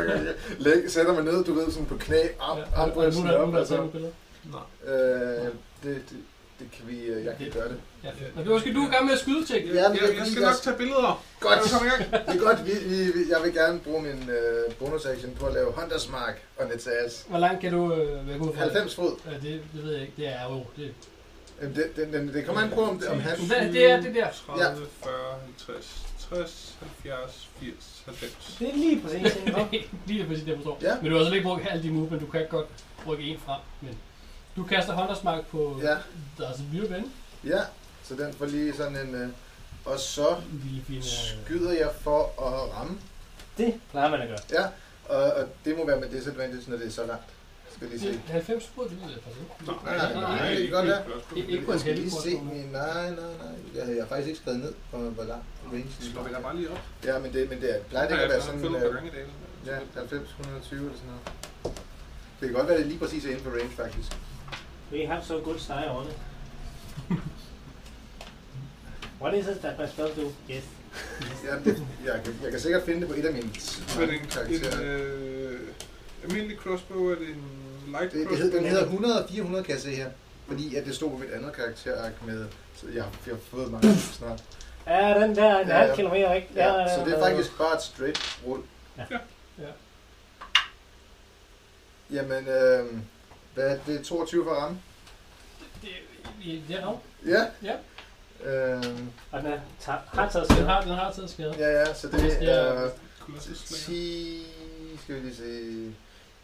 Læg, sætter mig ned, du ved, sådan på knæ, arm, Ja, og, og op, er der altså. taget billeder. Nej. Øh, det, det, det kan vi, øh, jeg kan gøre det. Ja. Men du skal du er i gang med at skyde ting. Ja, men Jeg, det jeg skal nok tage billeder. godt, Kan du komme i gang? det er godt, vi, vi, vi, jeg vil gerne bruge min øh, bonus action på at lave Hunters Mark on its ass. Hvor langt kan du øh, være ud fra? 90 fod. Ja, det, det ved jeg ikke. Det er jo... Det, Jamen, det, det, det, det kommer an på, om, det, om han... det, det er det der. 30, 40, 50, 60, 70, 80, 90. Det er lige præcis en op. *laughs* Lige det præcis det, jeg forstår. Ja. Men du har altså ikke brugt alle de movement. Du kan godt rykke en frem. Men du kaster håndersmark på Ja, deres lille ven. ja. Så den får lige sådan en... Øh, og så. Øh, skyder jeg for at ramme. Det plejer man at gøre. Ja, og, og det må være med disadvantage, når det er så langt. Skal lige se. 90 fod, det jeg faktisk ikke. Nej, nej, nej, det godt være. Ikke- på Jeg en skal heldig lige se. Nej, nej, nej. Jeg, jeg har faktisk ikke skrevet ned, hvor, hvor lang range Slår vi da bare lige op? Ja, men det, men det er, plejer det Nej, ikke at jeg være sådan... Øh, gange i dag. ja, 90, 120 eller sådan noget. Det kan godt være, det er lige præcis er inden for range, faktisk. We have so good style on it. What is it that my spell do? Yes. Ja, det, jeg, kan, jeg kan sikkert finde det på et af mine Men en, en karakterer. øh, almindelig crossbow er det en light Det, det hed, den hedder 100 og 400, kan jeg se her. Fordi at det stod på mit andet karakterark med... Så jeg, har- jeg har fået mange *laughs* snart. Ja, den der en Ja, halv ja. kilometer, ikke? Ja, så det er faktisk bare et straight rull. Ja. Ja. Ja. Jamen, øh, hvad er det? 22 for ramme? Det, det, det er. Ja. Ja. Øh, Og den er, tager, har taget Den skade. har, den har taget skade. ja, ja, så det det er- Slayer. 10, skal vi lige se,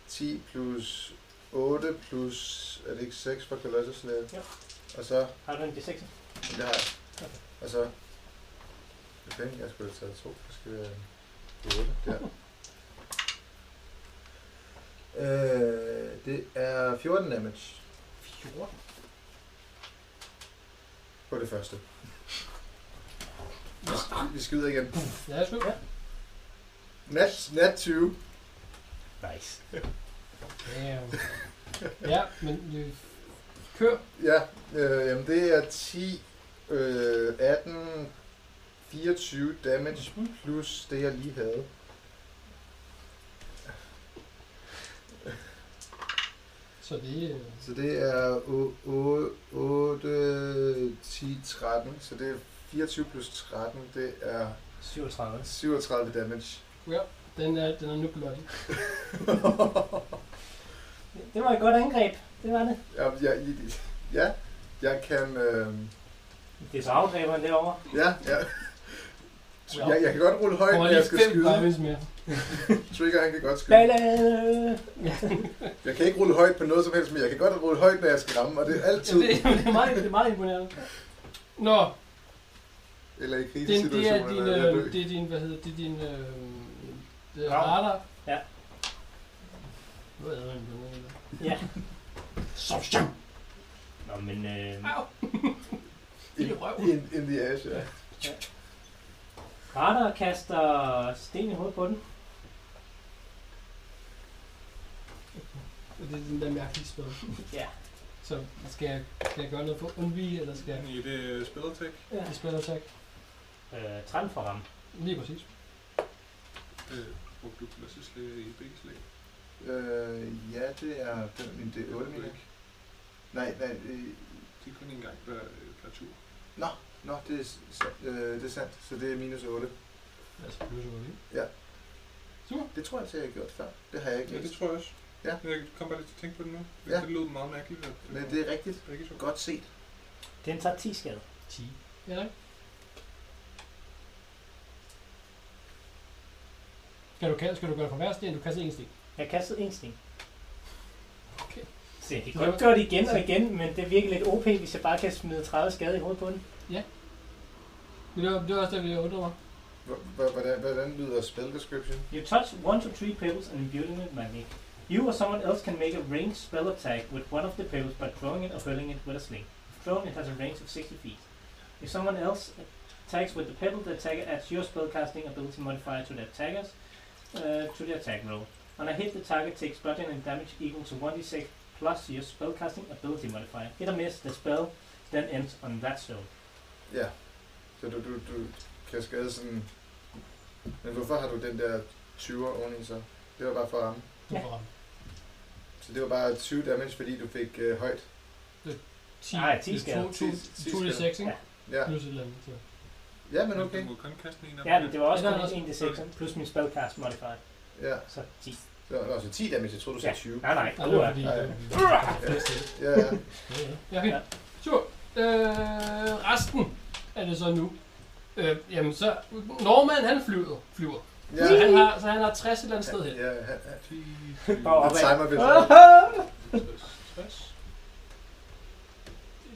10 plus 8 plus, er det ikke 6 for Colossus? Ja. Og så, Har du en D6? det har jeg. Og så, okay, jeg skulle have taget 2, det skal være 8, der. Øh, det er 14 damage 14. på det første. Vi sk- Vi skyder igen. Ja, sgu. Ja. Nat, nat 20. Nice. Damn. Ja, men øh, kør. Ja, øh, jamen det er 10, øh, 18, 24 damage plus det jeg lige havde. Så det øh, Så det er 8, 10, 13. Så det er 24 plus 13, det er 37. 37 damage. Den er, den er nu bloody. *laughs* Det var et godt angreb. Det var det. ja, jeg, ja, jeg kan... Øh, Det er så afdræberen derovre. ja, ja. Jeg, jeg kan godt rulle højt, når jeg skal skyde. mere. *laughs* Trigger, han kan godt skyde. Jeg kan ikke rulle højt på noget som helst, men jeg kan godt rulle højt, når jeg skal ramme, og det er altid... Det, det, er meget, det er meget imponerende. Nå, Eller i det, det er krisesituationer, din, er øh, det er din, hvad hedder det, er din, øh, det er radar. Ja. Den hedder? Ja. Så sjov. Nå, men... Øh, Au. I røven. in, in the ash, ja. Radar kaster sten i hovedet på den. Det er den der mærkelige spil. Ja. Så skal jeg, skal jeg gøre noget for at undvige, eller skal jeg I det spell attack. ja. i spil attack? Øh, 13 for ramme. Lige præcis. Øh, brugte du Colossus Slayer i begge slag? Øh, ja, det er, den, men det er 8 meter. Nej, nej, øh, Det er kun en gang per, øh, per tur. nå, det er, øh, det er sandt, så det er minus 8. Altså, plus 8, ikke? Ja. Super. Det tror jeg altså, jeg har gjort før. Det har jeg ikke Ja, det tror jeg også. Ja. Jeg kom bare lidt til at tænke på det nu. Det, Ja. det lød meget mærkeligt. At, Men det er rigtigt. Godt set. Den tager 10 skade. 10. Ja, ikke? Skal du, skal du gøre det for hver sten? Du kaster en sten. Jeg kastede en sten. Okay. Så jeg kan godt gøre det igen og igen, men det virker lidt OP, hvis jeg bare kan smide 30 skade i hovedet på den. Men det var, det var også der, vi undrede mig. Hvordan lyder spell description? You touch one to three pebbles and imbue them with magic. You or someone else can make a ranged spell attack with one of the pebbles by throwing it or hurling it with a sling. If thrown, it has a range of 60 feet. If someone else attacks with the pebble, the attacker adds your spellcasting ability modifier to the attackers uh, to the attack roll. On a hit, the target takes bludgeoning damage equal to 1d6 plus your spellcasting ability modifier. Hit or miss, the spell then ends on that zone. Ja. Så du, du, du kan skade sådan... Men hvorfor har du den der 20'er oveni så? Det var bare for at ramme. Ja. Så det var bare 20 damage, fordi du fik øh, højt. 10. Nej, 10 Det er skade. to- to- 10 to til skade. 6, ikke? Ja, Plus et eller andet. Så. Ja men okay. Du må kun kaste en af Ja, men det var også kun også- 1 til 6 plus min spellcast modifier. Ja, Så 10. det var altså 10 damage, jeg troede du sagde 20. Nej, nej. Nej, det var fordi... Ja, var- Ja, ja. Ja, okay. Sure. Øh, resten er det så nu. Øh, jamen så, Norman han flyver. flyver. Ja, Så, han har, så han har 60 et eller andet sted hen. ja, han, 10, Bare han opad. timer! 60.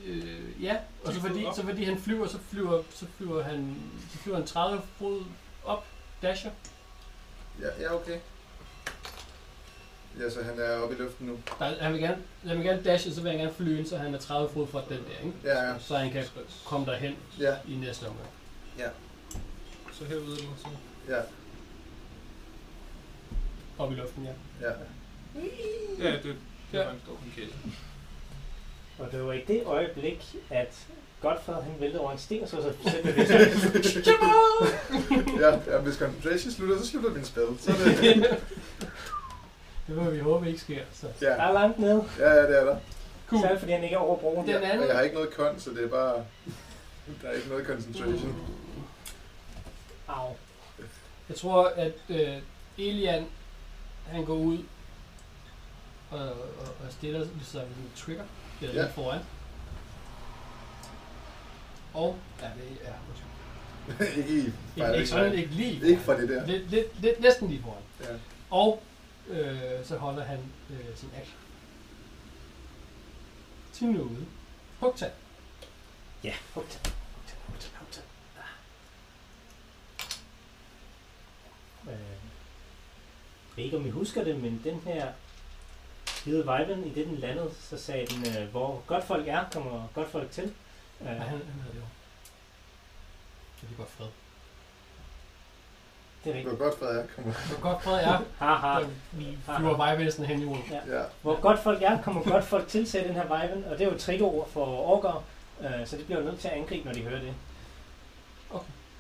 Øh, ja, og så 10 fordi, så fordi han flyver, så flyver, så flyver han, så flyver han 30 fod op, dasher. Ja, ja, okay. Ja, så han er oppe i luften nu. Der, han vil gerne, han vil gerne dashe, så vil han gerne flyve ind, så han er 30 fod fra den der, ikke? Ja, ja. Så han kan komme derhen Ja, i næste omgang. Så herude eller så. ja, Op i luften, ja. ja. Ja, det, det Ja. var en stor kæde. Og det var i det øjeblik, at Godfred han væltede over en sten, og så så bevidst. Ja, ja, hvis concentration slutter, så slutter min spil. Så er det, Det må vi håbe ikke sker. Så. Der ja. er langt ned. ja, ja, det er der. Cool. Særligt fordi han ikke er over broen. Den Ja, anden- jeg har ikke noget con, så det er bare... Der er ikke noget concentration. Au. Jeg tror, at øh, Elian, han går ud og, og, og stiller sig ved en trigger, eller Ja. ja. foran. Og, ja, det er, undskyld. ikke *laughs* i ikke, ikke sådan, ikke lige Ikke fra det der. Lidt, lidt, lidt, næsten lige foran. Ja. Og øh, så holder han øh, sin action. Til noget. Hugtag. Ja, hugt. Hugt, hugt, hugt. Øh, Jeg ved ikke, om I husker det, men den her hvide viben, i det den landede, så sagde den, øh, hvor godt folk er, kommer godt folk til. Øh, Ja, han, han havde det jo. Det er godt fred. det er Det rigtigt. var godt, Frederik. Kom. Hvor godt fred er, Haha. vi flyver vejvæsen hen i jorden. Ja. Hvor godt folk er, kommer godt folk til, sagde den her viben, og det er jo et triggerord for orker, øh, så de bliver jo nødt til at angribe, når de hører det.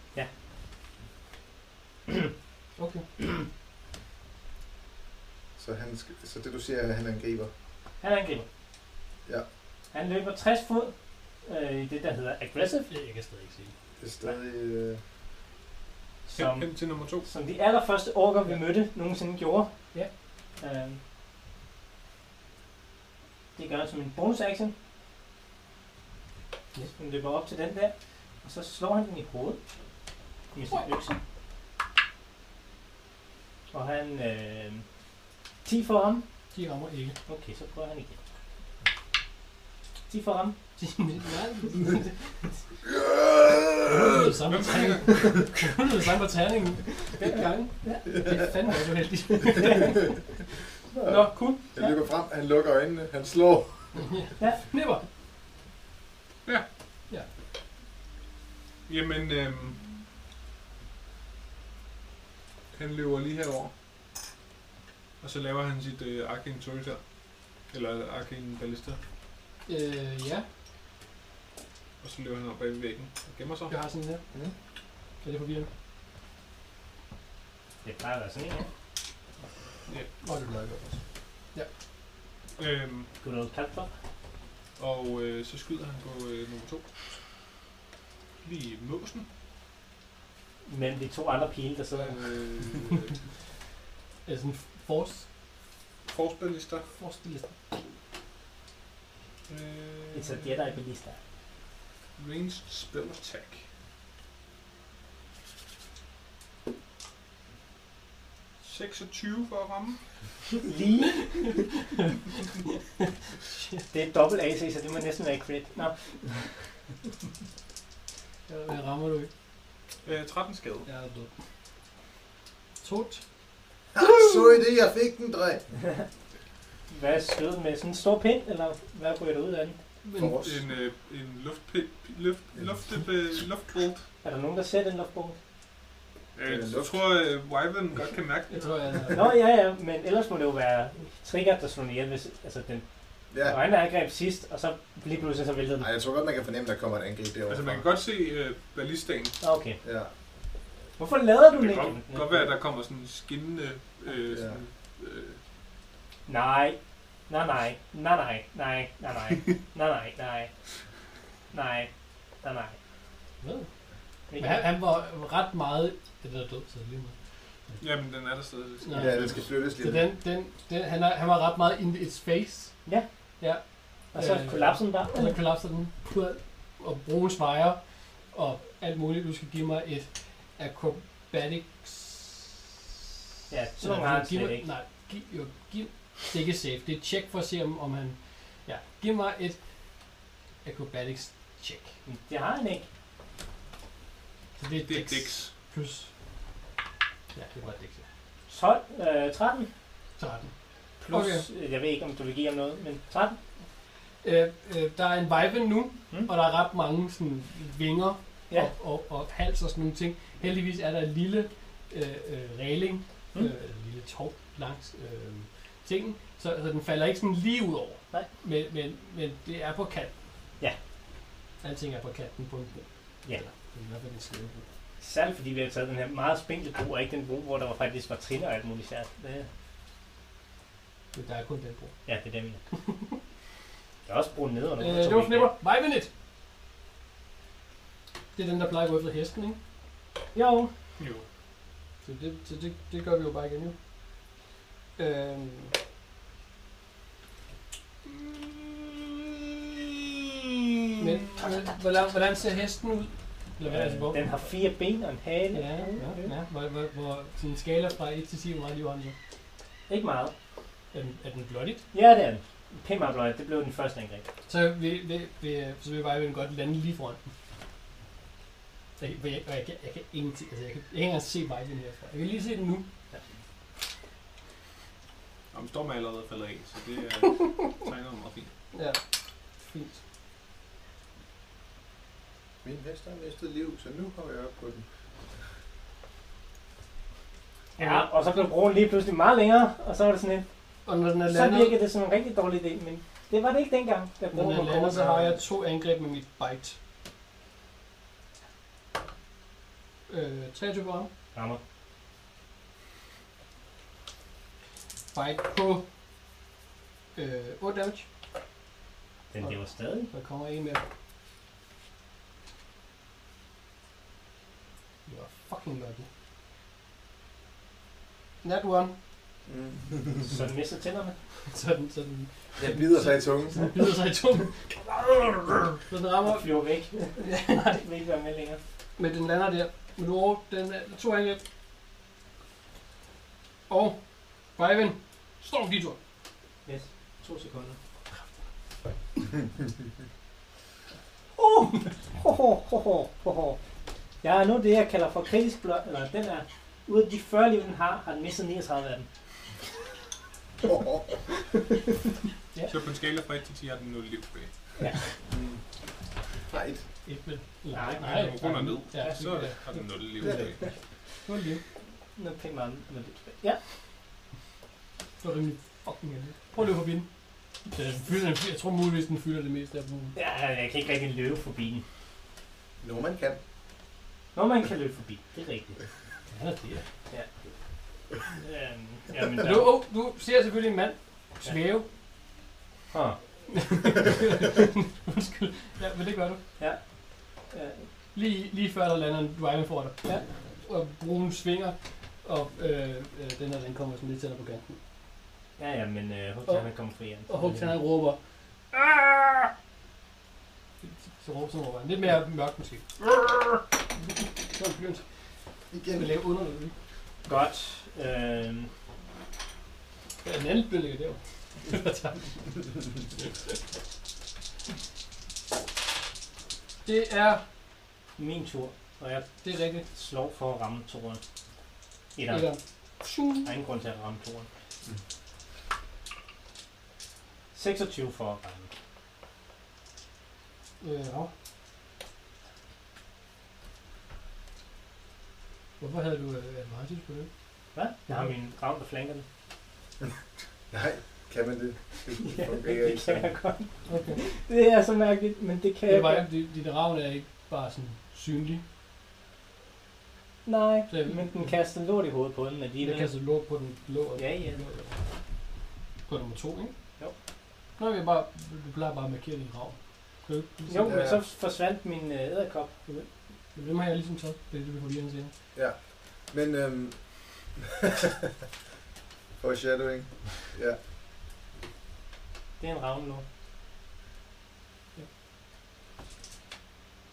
Okay. *clears throat* Så, han skal, så det du siger, er, at han angriber. Han angriber. Ja. Han løber 60 fod øh, i det, der hedder aggressive, Jeg kan stadig ikke se det. Er stadig... Øh, som, Hen, hen til nummer to. som de allerførste orker, vi mødte, nogensinde gjorde. Ja. Øh, det gør han som en bonus action. Ja. Han løber op til den der, og så slår han den i hovedet med sin økse. Og han... Øh, 10 for ham. De rammer ikke. Okay, så prøver han igen. 10 for ham. De, *laughs* nej, det er samme på terningen. Det er samme på terningen. Begge gange. Det er fandme også uheldigt. Nå, cool. han løber frem, han lukker øjnene, han slår. Ja, nipper. Jamen, øhm, han løber lige herover. Og så laver han sit øh, Arcane Turret her. Eller Arcane Ballista. Øh, ja, Og så løber han op bag væggen og gemmer sig. jeg har sådan her. Mm. Er det forvirrende? Det plejer at være sådan en, ja. Nå, det bliver jeg også. Øhm, Good old Caltrop. og øh, så skyder han på øh, nummer to. Lige i måsen. Men de to andre pile, der sidder... Øh, *laughs* Er det sådan force, Force Ballista. force liste? Øh, It's a Jedi Ballista. Ranged Spell Attack. ...26 for at ramme. Lige. det er dobbelt AC, så det må næsten være crit. Nå, Jeg rammer du ikke. Øh, 13 skade. Jeg er død. Tot. Så i det, jeg fik den, drej. hvad skød den med? Sådan en stor pind, eller hvad ryger der ud af den? Force. En, øh, en luftpil, luft, luft, øh, luftbolt. Er der nogen, der ser den luftbombe? Øh, en jeg luft. tror, øh, Wyvern godt kan mærke jeg det. tror, jeg. Nå, ja, ja, men ellers må det jo være trigger, der slår ihjel, hvis altså, den Ja. øjne angreb sidst, og så lige pludselig så væltede den. Ej, jeg tror godt, man kan fornemme, der kommer et angreb derovre. Altså, man kan godt se øh, ballistaen. Nå, Okay. Ja. Hvorfor lader du den Det ikke? kan godt, godt være, at der kommer sådan en skinnende... Øh, sådan, øh, Nej. Nej, nej. Nej, nej. Nej, nej, nej. Nej, nej, nej. Nej, nej, nej. Men han, han var ret meget... Det er død, så lige med. jamen, den er der stadig. Ja. Den skal flyttes lige. Så den, den, den, han, er, han var ret meget in its face. Ja. Ja. Og så Øh, kollapser den der. Og så kollapser den. Puh, Og brune svejer. Og alt muligt. Du skal give mig et acrobatics... Ja, så har han giv slet mig, ikke. Nej, giv, jo, giv, det er ikke safe. Det er et check for at se, om, om han... Ja, giv mig et acrobatics check. Det har han ikke. Så det er, Det er dex Dix. plus... Ja, det var dex. ja. 12, øh, 13 13. plus, okay. jeg ved ikke om du vil give ham noget, men 13. Øh, øh, der er en vibe nu, mm. og der er ret mange sådan, vinger Ja. og, og, og hals og sådan nogle ting. Heldigvis er der en lille øh, øh, regling, Mm. øh, en lille tov langs øh, tingen, så, så den falder ikke sådan lige ud over. Nej. Men, men, men det er på kanten. Ja. Alting er på kanten på en bro. Ja. Eller, det er i hvert fald en. Særligt fordi vi har taget den her meget spinkle bro, og ikke den bro, hvor der var faktisk var trin og alt muligt sært. Det, Men der er kun den bro. ja, det er dem. ja. *laughs* Der er også bro ned under. Øh, det var. Vibe it! Det er den, der plejer at gå efter hesten, ikke? Jo. Jo. Så det, så det, det gør vi jo bare igen jo. Øhm. Men, men hvordan, hvordan ser hesten ud? Eller hvad, altså, hvor, den har fire ben og en hale. Ja, ja, ja. Hvor, hvor, hvor sådan en skala fra 1 til 10, hvor meget liv har den så? Ikke meget. Er den, er den blodigt? Ja, det er den. Pænt meget bløjt. Det blev den første angreb. Så vil, vil, vil, så vil bare godt lande lige foran den. Så jeg, jeg, jeg, jeg, kan, jeg kan ingenting, altså jeg kan, jeg kan ikke engang se vejen herfra. Jeg kan lige se den nu. Jamen, Storm er allerede faldet af, så det er *laughs* tegner meget fint. Ja, fint. Min hest har mistet liv, så nu kommer jeg op på den. Ja, og så blev broen lige pludselig meget længere, og så var det sådan en, Og når den er så landet, virkede det som en rigtig dårlig idé, men det var det ikke dengang, da når broen den var er landet, så har jeg to angreb med mit bite. Øh, 23 på ham. Rammer. Bite på øh, 8 damage. Den lever stadig. Der kommer en mere. Det var fucking lucky. Nat one. Mm. *laughs* Så den mister tænderne. *laughs* Så den, så den, Jeg bider sig i tungen. så den bider sig i tungen. *laughs* Så den rammer. Og flyver væk. Ja, Nej, det vil ikke være med længere. men den lander der. Over, den er to angreb. Og Fiven. Storm de to. Yes. To sekunder. Uh! Ho, ho, ho, ho, ho, ho. Jeg er nu det, jeg kalder for kritisk blot, eller den er, ud af de 40 liv, den har, har den mistet 39 af dem. Så på en skala fra 1 til 10 har den 0 liv tilbage. Mm. Nej, Med. Nej, nej. den runder ned. Ja, Så har den 0 liv Det er tilbage. Nu er det liv. Nu er pænt meget med det tilbage. Ja. Det var rimelig fucking heldigt. Prøv at løbe forbi den. Den fylder, den- jeg tror muligvis, den fylder det meste af broen. ja, jeg kan ikke rigtig løbe forbi den. når man kan. Når man kan løbe forbi, det er rigtigt. Ja, det er. Øhm, jamen, Du, der, oh, du ser selvfølgelig en mand svæve. huh. *laughs* Undskyld. Ja, men det gør du. Øh, Lige, lige før der lander en driver for dig. Ja. Og broen svinger, og øh, øh, den her, den kommer sådan lidt tættere på kanten. ja, ja, men øh, Hugtan er kommet fri igen. Og Hugtan han råber. "Ah!" Så råber, så råber han. Lidt mere mørkt måske. Så er det begyndte. Igen. Vi laver under det. Godt. Øhm, Ja, den anden bliver ligger der. Det er, min tur, og jeg det er rigtigt. slår for at ramme toren. Det Etteren. er Der er ingen grund til at ramme toren. 26 for at ramme. Øh, ja. Hvorfor havde du øh, advantage på det? Hvad? Jeg har min ravn, der flanker den. *laughs* Nej, kan man det? *laughs* Det Ja, fungerer ikke det kan jeg godt. Okay. Det er så mærkeligt, men det kan Det jeg var, godt. dit, ravn er ikke bare sådan synlig. Nej, Så- men den kaster lort i hovedet på den De alligevel. der kaster låg på den blå. Ja, ja. På nummer to, ikke? Jo. Nå, vi bare, du plejer bare at markere din rav. Jo, Ja, men ja. så forsvandt min øh, æderkop. Men dem har jeg ligesom taget. Det er det, vi får lige siger. Men øhm, *laughs* foreshadowing. Ja. Det er en ravn nu. Ja.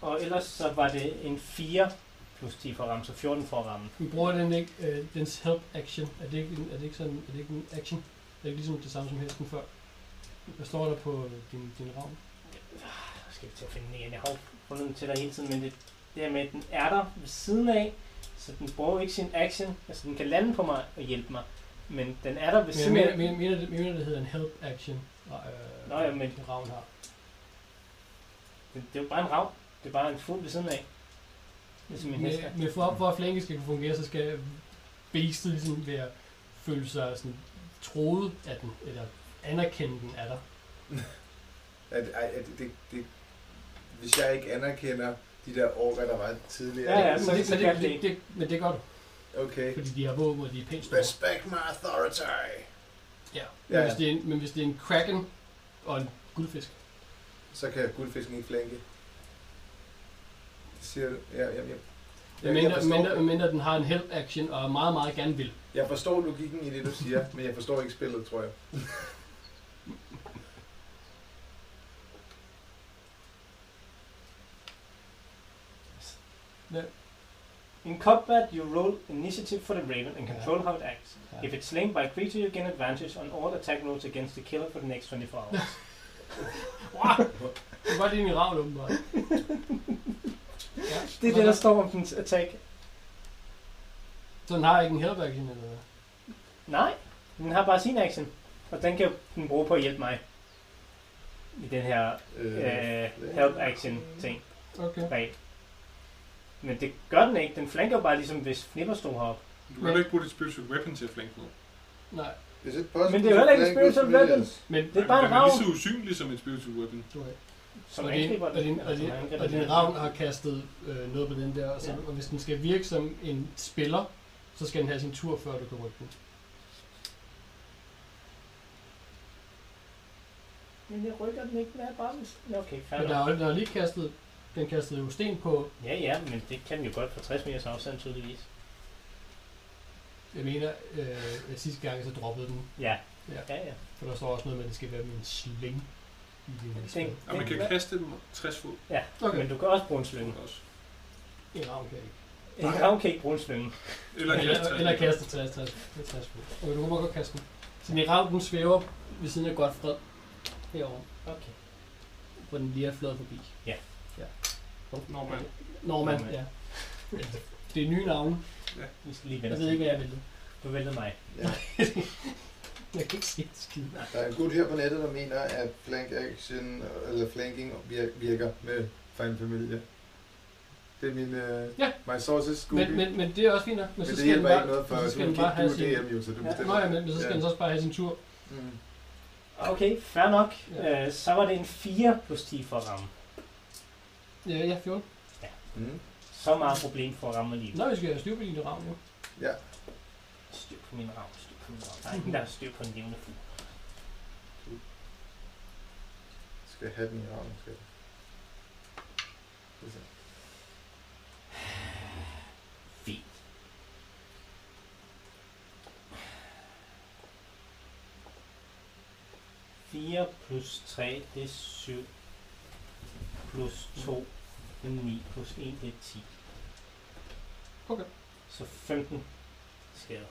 Og ellers så var det en 4 plus 10 for at ramme, så 14 for at ramme. Vi bruger den ikke, øh, dens help action. Er det ikke, en, er det ikke sådan, er det ikke en action? Er det ikke ligesom det samme som hesten før? Hvad står der på din, din ravn? Nu skal vi til at finde den igen. Jeg har fundet den til dig hele tiden, men det, det her med, at den er der ved siden af, så den bruger ikke sin action. Altså, den kan lande på mig og hjælpe mig, men den er der ved jeg siden mener, af. mener, mener, det, mener, det hedder en help action. Øh, Nå ja, men- din ravn har. Det, det er jo bare en rav. Det er bare en fugl ved siden af. Ligesom en hest. Men, men for, for at flanke skal kunne fungere, så skal beastet ligesom være føle sig sådan troet af den, eller anerkende den af dig. *laughs* At, ej, at det, det, hvis jeg ikke anerkender de der orker, der var tidligere. Ja, ja, men, så- det, så det det, det, men det gør du, Okay. fordi de har våben, og de er pænt store. Respect my authority. Ja. Men, Ja, hvis det er en, men hvis det er en kraken og en guldfisk, Så kan guldfisken ikke flanke. Det siger du? Ja, ja, ja. Jeg, jeg, medmindre, forstår, medmindre, medmindre den har en help action og meget, meget gerne vil. jeg forstår logikken i det, du siger, men jeg forstår ikke spillet, tror jeg. In combat, you roll initiative for the raven and control how it acts. Ja. If it's slain by a creature, you gain advantage on all attack rolls against the killer for the next 24 hours. *laughs* Wow! Det var din i ravn, åbenbart. Ja. det er det, der står om dens attack. Så den har ikke en help action, eller hvad? Nej, den har bare sin action. Og den kan den bruge på at hjælpe mig. I den her øh, help action ting. Okay. Bag. Men det gør den ikke. Den flanker bare ligesom hvis Flipper stod heroppe. Du kan da ikke bruge dit spiritual weapon til at flanke med. Nej, Is it possible Men det er jo heller ikke en spiritual weapon. men Det er bare en Den er ravn. lige så usynlig som et spiritual weapon. du har Som og angriber og din, og altså, din, og din den. ravn har kastet øh, noget på den der, og, så, Ja. og hvis den skal virke som en spiller, så skal den have sin tur, før du kan rykke den. Men jeg rykker den ikke mere bare hvis... Okay, fair Men der er, der er lige kastet, den kastede jo sten på, Ja, ja, men det kan den jo godt for 60 meters afstand tydeligvis. jeg mener, øh, at sidste gang så droppede den, Ja. Ja. Ja, ja. for der står også noget med, at det skal være med en sling i din Den-. Og man kan Den- kaste dem 60 fod Okay, Men du kan også bruge en slynge. også. en ravn kan ikke. En ravn kan ikke bruge en slynge. Eller Eller, 60 eller kaste 60, 60, 60 fod. Okay, du kan bare godt kaste den. Så din ravn, den svæver ved siden af Godfred herovre, Okay. hvor den lige er flad forbi. Ja. Ja. Norman. Norman, Norman. ja. Det er nye navne. Vi skal lige vende Jeg ved ikke, hvad jeg vil. Du vælger mig. *laughs* Jeg kan ikke se det skide. Der er en gut her på nettet, der mener, at flank action eller flanking vir- virker med Final Familia. Det er min uh, Ja. my sources Google. Men, men, men det er også fint nok. Men, men så det skal hjælper den ikke noget, for så du, skal du, bare have du sin... DM jo, så du Ja. bestemmer. Nå ja, men, men så skal Ja. den så også bare have sin tur. Mm. Okay, fair nok. Ja. Øh, så var det en 4 plus 10 for at Ja, ja, 14. Mm. Så meget problem for at ramme alligevel. Nå, vi skal have styr på din ravn, jo. Ja. Styr på min ravn, styr på min ravn. Der er ingen, der har styr på en levende fugl. Skal have den i ravnen, skal jeg. Skal vi se. Fint. Fire plus 3, det er 7. Plus 2, det er 9. Plus 1, det er 10. Okay. Så 15 skader.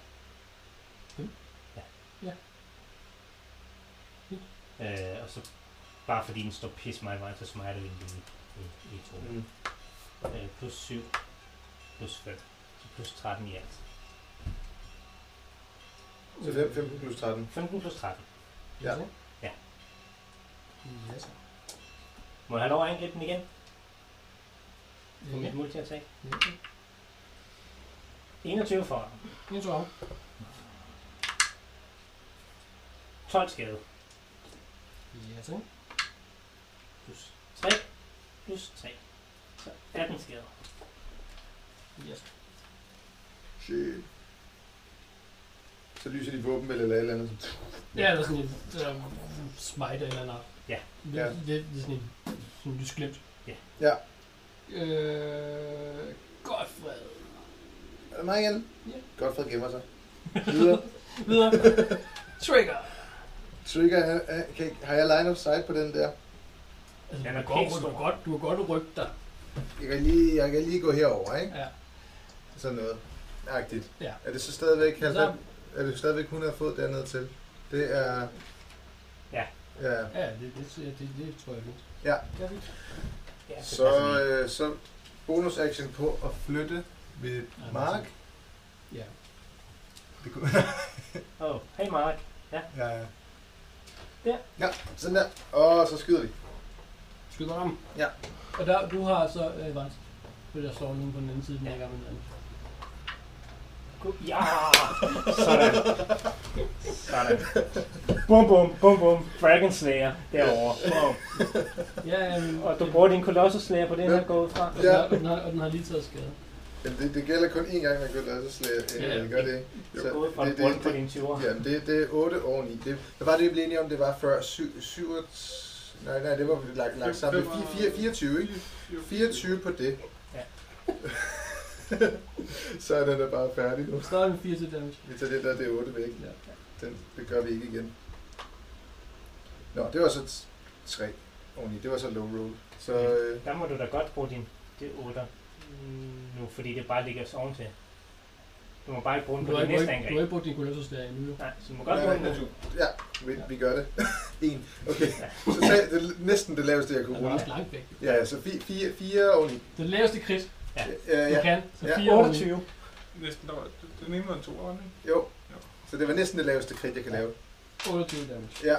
Mm. Ja. Ja. Øh, og så bare fordi den står pis mig i vejen, så smider vi den lige i, i to. Mm. Øh, plus 7, plus 5. Så plus 13 i alt. Så fem- 15 plus 13. 15 plus 13. Ja. Ja. Ja, så. Må jeg have lov at angribe den igen? På mit multi-attack? Ja. 21 for En tur af. 12 skade. Ja, så. Plus 3. Plus 3. Så 18 skade. Yes. Shit. Så lyser de våben eller et eller andet. Så Ja, eller sådan en øh, smite eller noget. Ja. Det, Ja. det, det, er sådan en sådan en lysglimt. Ja. Ja. Øh, godt, Fred. Er det mig igen? Ja. At gemmer sig. *laughs* Videre. Videre. Trigger. Trigger, har- har- kan, har jeg line of sight på den der? Altså, du, er godt, du, godt, du kan godt rykke dig. Jeg kan lige, jeg kan lige gå herover, ikke? Ja. Sådan noget. Agtigt. Ja. Er det så stadigvæk, Så, 90, er det stadigvæk 100 fod dernede til? Det er... Ja. Ja. ja, det, det, det, det, det tror jeg er fint. Ja. Ja, Så, øh, så bonus action på at flytte ved Mark. Ja. Det kunne, *laughs* Åh, oh, hey Mark. ja. Der. Ja, sådan der. Og så skyder vi. Skyder ham. Ja. Og der, du har så øh, Vans. Det der står nogen på den anden side, den Ja. her gamle mand. Go- Ja! Sådan. Sådan. Bum, bum, bum, bum. Dragon Slayer derovre. Wow. Ja, ja, men... Og du bruger din Colossus Slayer på den her gået fra. Og den, Ja. har, og, den har, og den har lige taget skade. Jamen, det, det gælder kun én gang, man kan lade sig slæde. Ja, Ja, ja. det gør det ikke. Er fra det, rundt det, på det, dine 20'er. Jamen, det, det er 8 oveni. Det, hvad var det, vi blev enige om, det var før? 7, 7 Nej, nej, det var vi lagt, lagt sammen. Det er 4, 24, ikke? 24 på det. Ja. *laughs* *laughs* så er den da bare færdig nu. Med 4 til damage. Vi tager det der, det er 8 væk. Ja. Den, det gør vi ikke igen. Nå, det var så 3 oveni. Det var så low roll. Så øh, Der må du da godt bruge din det 8 nu, fordi det bare ligger så oventil. Du må bare ikke bruge den på ikke, næste du har angreb. ikke brugt din Colossus der endnu. Nej, så du må godt bruge den nu. vi, vi gør det. *laughs* en. Okay. Så tag, det er næsten det laveste, jeg kunne Den er rulle. også langt væk. Ja, så 4, 4 oveni. Det laveste krit, Ja. Ja, du ja. kan. Så Ja. 4 oveni. 28. Næsten, der var, den ene var en to, var den ikke? Jo. Så det var næsten det laveste krit, jeg kan lave. 28 damage. Ja,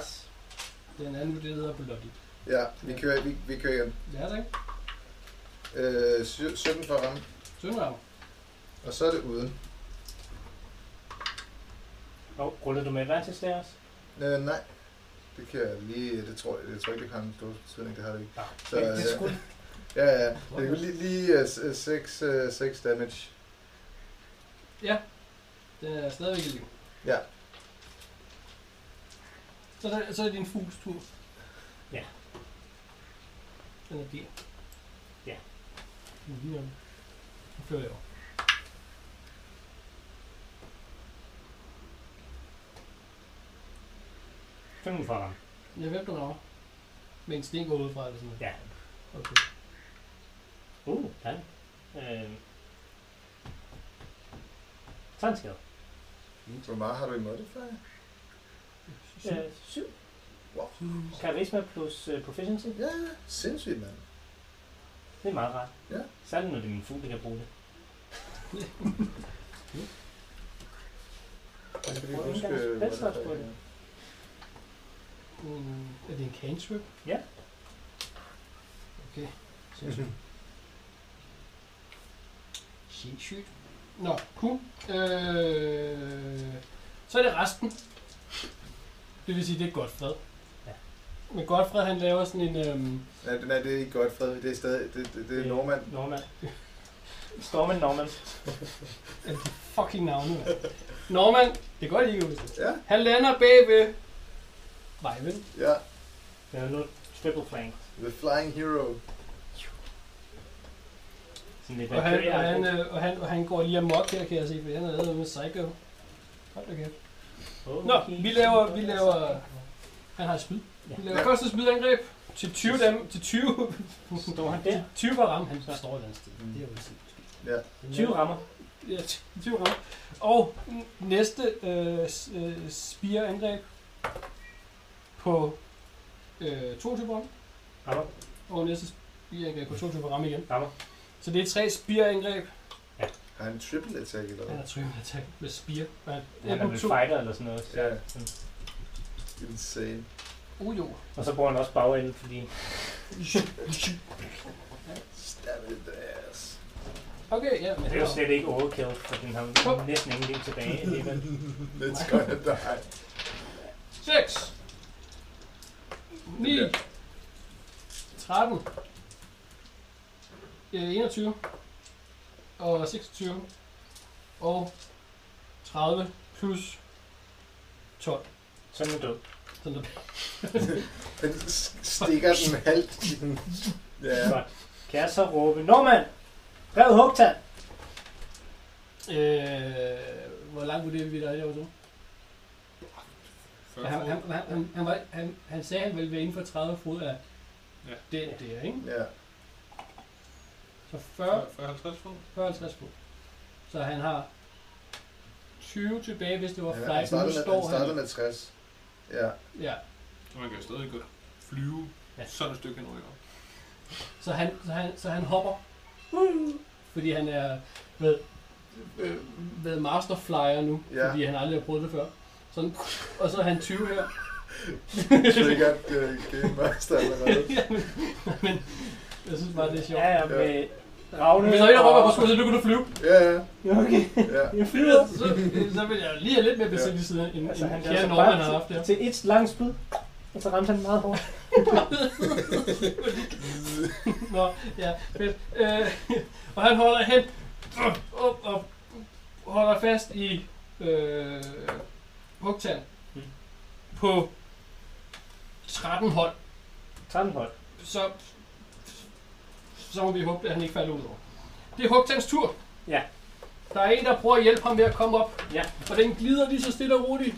Den anden, det hedder Bloody. ja. Vi kører, vi, vi kører igen. Ja, tak. Øh, sy- 17 for at ramme. Sønderarm. Og så er det uden. Og ruller du med advantage der også? Øh, nej. Det kan jeg lige, det tror jeg, jeg tror ikke, det har en stor betydning, det har det ikke. Ja. Så, det, øh, det skulle Ja, ja, det er lige, lige 6 uh, seks damage. Den er stadigvæk i liv. Ja. Så, der, så er det din fugls tur. Ja. Den er der. Ja. Den er lige om. Nu fører jeg over. Fem for ham. Jeg hvem den over. Med en sten går ud fra eller sådan noget. Ja. Okay. Uh, han. Øh. Sådan skade. Hvor meget har du i modifier? Øh, syv. Wow. Karisma plus uh, proficiency. Ja, sindssygt, mand. Det er meget rart. Ja. Særligt når det er min fugl, der kan bruge det. Jeg skal lige Prøv huske, ikke engang hvad der spell slots på er. det. Mm, er det en cantrip? Ja. Okay. Sindssygt. Sindssygt. Nå, cool. Øh, så er det resten. Det vil sige, det er Godfred. Ja. Men Godfred, han laver sådan en... Øhm, Nej, nej, det er ikke godt, Fred. Det er stadig, det, det, det er Norman. Norman. Stormen Norman. fucking navne, mand. Norman, det er godt, I kan huske det. Ja, Han lander bagved Vejven. ja. Er nu triple flank. The Flying Hero. Sådan lidt Og han, og, han, øh, og, han, og han går lige amok her, kan jeg se, for han er lavet med Psycho. Hold da kæft. Nå, vi laver, vi laver, han har et spyd. Vi laver første spydangreb til 20 dem, til 20, Står han der? 20 for at ramme. Han står et andet sted. Mm. Det er jo Ja. 20 rammer. Ja, 20 rammer. Og næste øh, øh, spire-angreb på øh, 22 ramme. Rammer. Og næste spire-angreb på 22 for ramme igen. Rammer. Så det er tre spire-angreb. Har han triple attack eller Han hvad? har triple attack med spire. Og Han er er fighter eller sådan noget. Så, Ja. sådan. Insane. Oh, jo. Og så bruger han også bagenden, fordi Stab it in the ass. Okay, ja. Men det er jo slet ikke overkill, for den har jo næsten ingenting tilbage alligevel. *laughs* Let's go and die. 6 9 Ja. 13 øh, 21 og 26 og 30 plus 12. Så er den død. Sådan *laughs* Den s- stikker den halvt i den. Ja. Godt. Kan jeg så råbe, Norman! Rev hugtand! Øh, hvor langt vurderer vi dig derovre? Før Han, fod. han, han, han, han, var, han, han sagde, at han ville være inden for 30 fod af Ja. den der, ikke? ja. Så 40, Før 50 fod. 40 fod. Så han har 20 tilbage, hvis det var Han, han, flight. Nu startede med, han står startede han. med 60. Ja. Ja, Så man kan stadig godt flyve Ja. sådan et stykke ikke? så han, så han, så han hopper. Fordi han er ved, øh, ved master flyer nu, Ja. fordi han aldrig har prøvet det før. Sådan, og så er han 20 her. Triggered uh, Game Master allerede. *laughs* ja, men, men, jeg synes bare, det er sjovt. Ja, ja, med Ravne Hvis der er en, der råber på skulderen, så begynder du at flyve. Ja, ja. Ja, okay. ja. *laughs* Jeg flyver. Så, så vil jeg lige have lidt mere besæt i siden, end, Altså, end han kære gør så Norman bare har haft der. til et langt spyd. Og så ramte han meget hårdt. *laughs* Nå, ja, fedt. Øh, og han holder hen op og holder fast i øh, hugtand Mm. på 13 hold. 13 hold. Så, så må vi håbe, at han ikke falder ud over. Det er hugtands tur. Ja. Der er en, der prøver at hjælpe ham med at komme op. Ja. Og den glider lige så stille og roligt.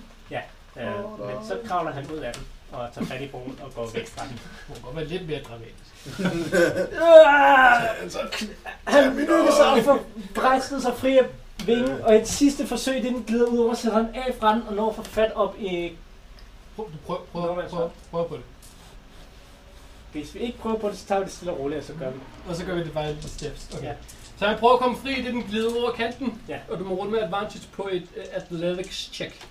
Øh, men så kravler han ud af den og tager fat i broen og går væk fra den. Det må godt være lidt mere dramatisk. Han lykkes at få bræstet sig fri af vingen, og et sidste forsøg, det den glider ud over, sætter han af fra den og når at få fat op i... Prøv, prøv, prøv, prøv, prøv, prøv på det. Hvis vi ikke prøver på det, så tager vi det stille og roligt, og så gør vi det. Og så gør vi det bare i steps. Okay. Ja. Så han prøver at komme fri, det er den glider over kanten. Ja. Og du må runde med advantage på et uh, athletics check.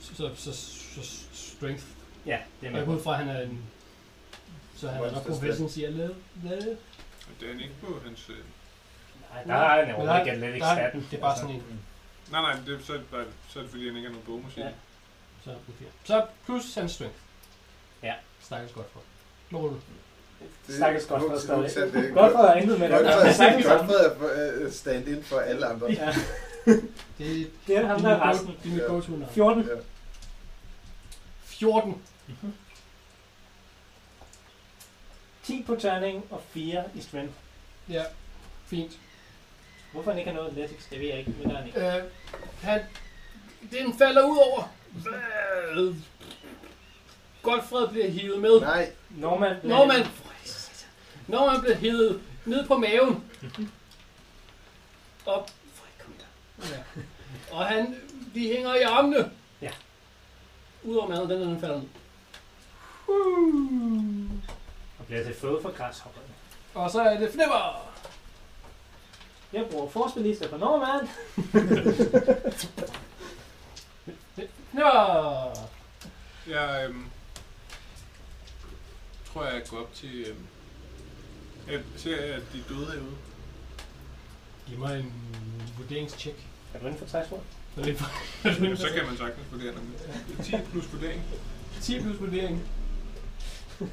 Så, så, så, så strength. Ja, det er Og jeg med. går ud fra, at han er en... Så han er nok proficiency athletics. Det er han ikke på hans... Øh... Nej, der er Men overhovedet ikke athletics er- staten. Det er bare sådan en. Nej, nej, det, så, er det bare, så er det fordi, han ikke har nogen bonus i Ja. Så, er så plus hans strength. Ja. Stakkels godt for. Du. Stakkels godt for stadig. Godt for at intet med det. Godt for, ham. godt for at uh, stand in for alle andre. Ja, *laughs* Det, det er ham, der er resten. Det er mit Ja. go-to navn. 14. Ja. 14. 10 på turning og 4 i strength. Ja, fint. Hvorfor han ikke har noget athletics, det ved jeg ikke, men der er han ikke. Øh, han, den falder ud over. Godfred bliver hivet med. Nej, Norman. Norman, Norman bliver hivet ned på maven. Op. Ja. Og han, de hænger i armene. Ja. Udover maden, den, den falder ned. Og bliver til føde for græshopperne. Og så er det Flipper. Jeg bruger forspilister på Norman. *laughs* Flipper. Jeg øhm, tror, jeg går op til... Øhm, jeg ser, at de er døde herude. Giv mig en vurderingstjek. Er du inden for 60 år? *laughs* Så det Men så kan man sagtens vurdere dem. 10 plus vurdering. 10 plus vurdering. Øh,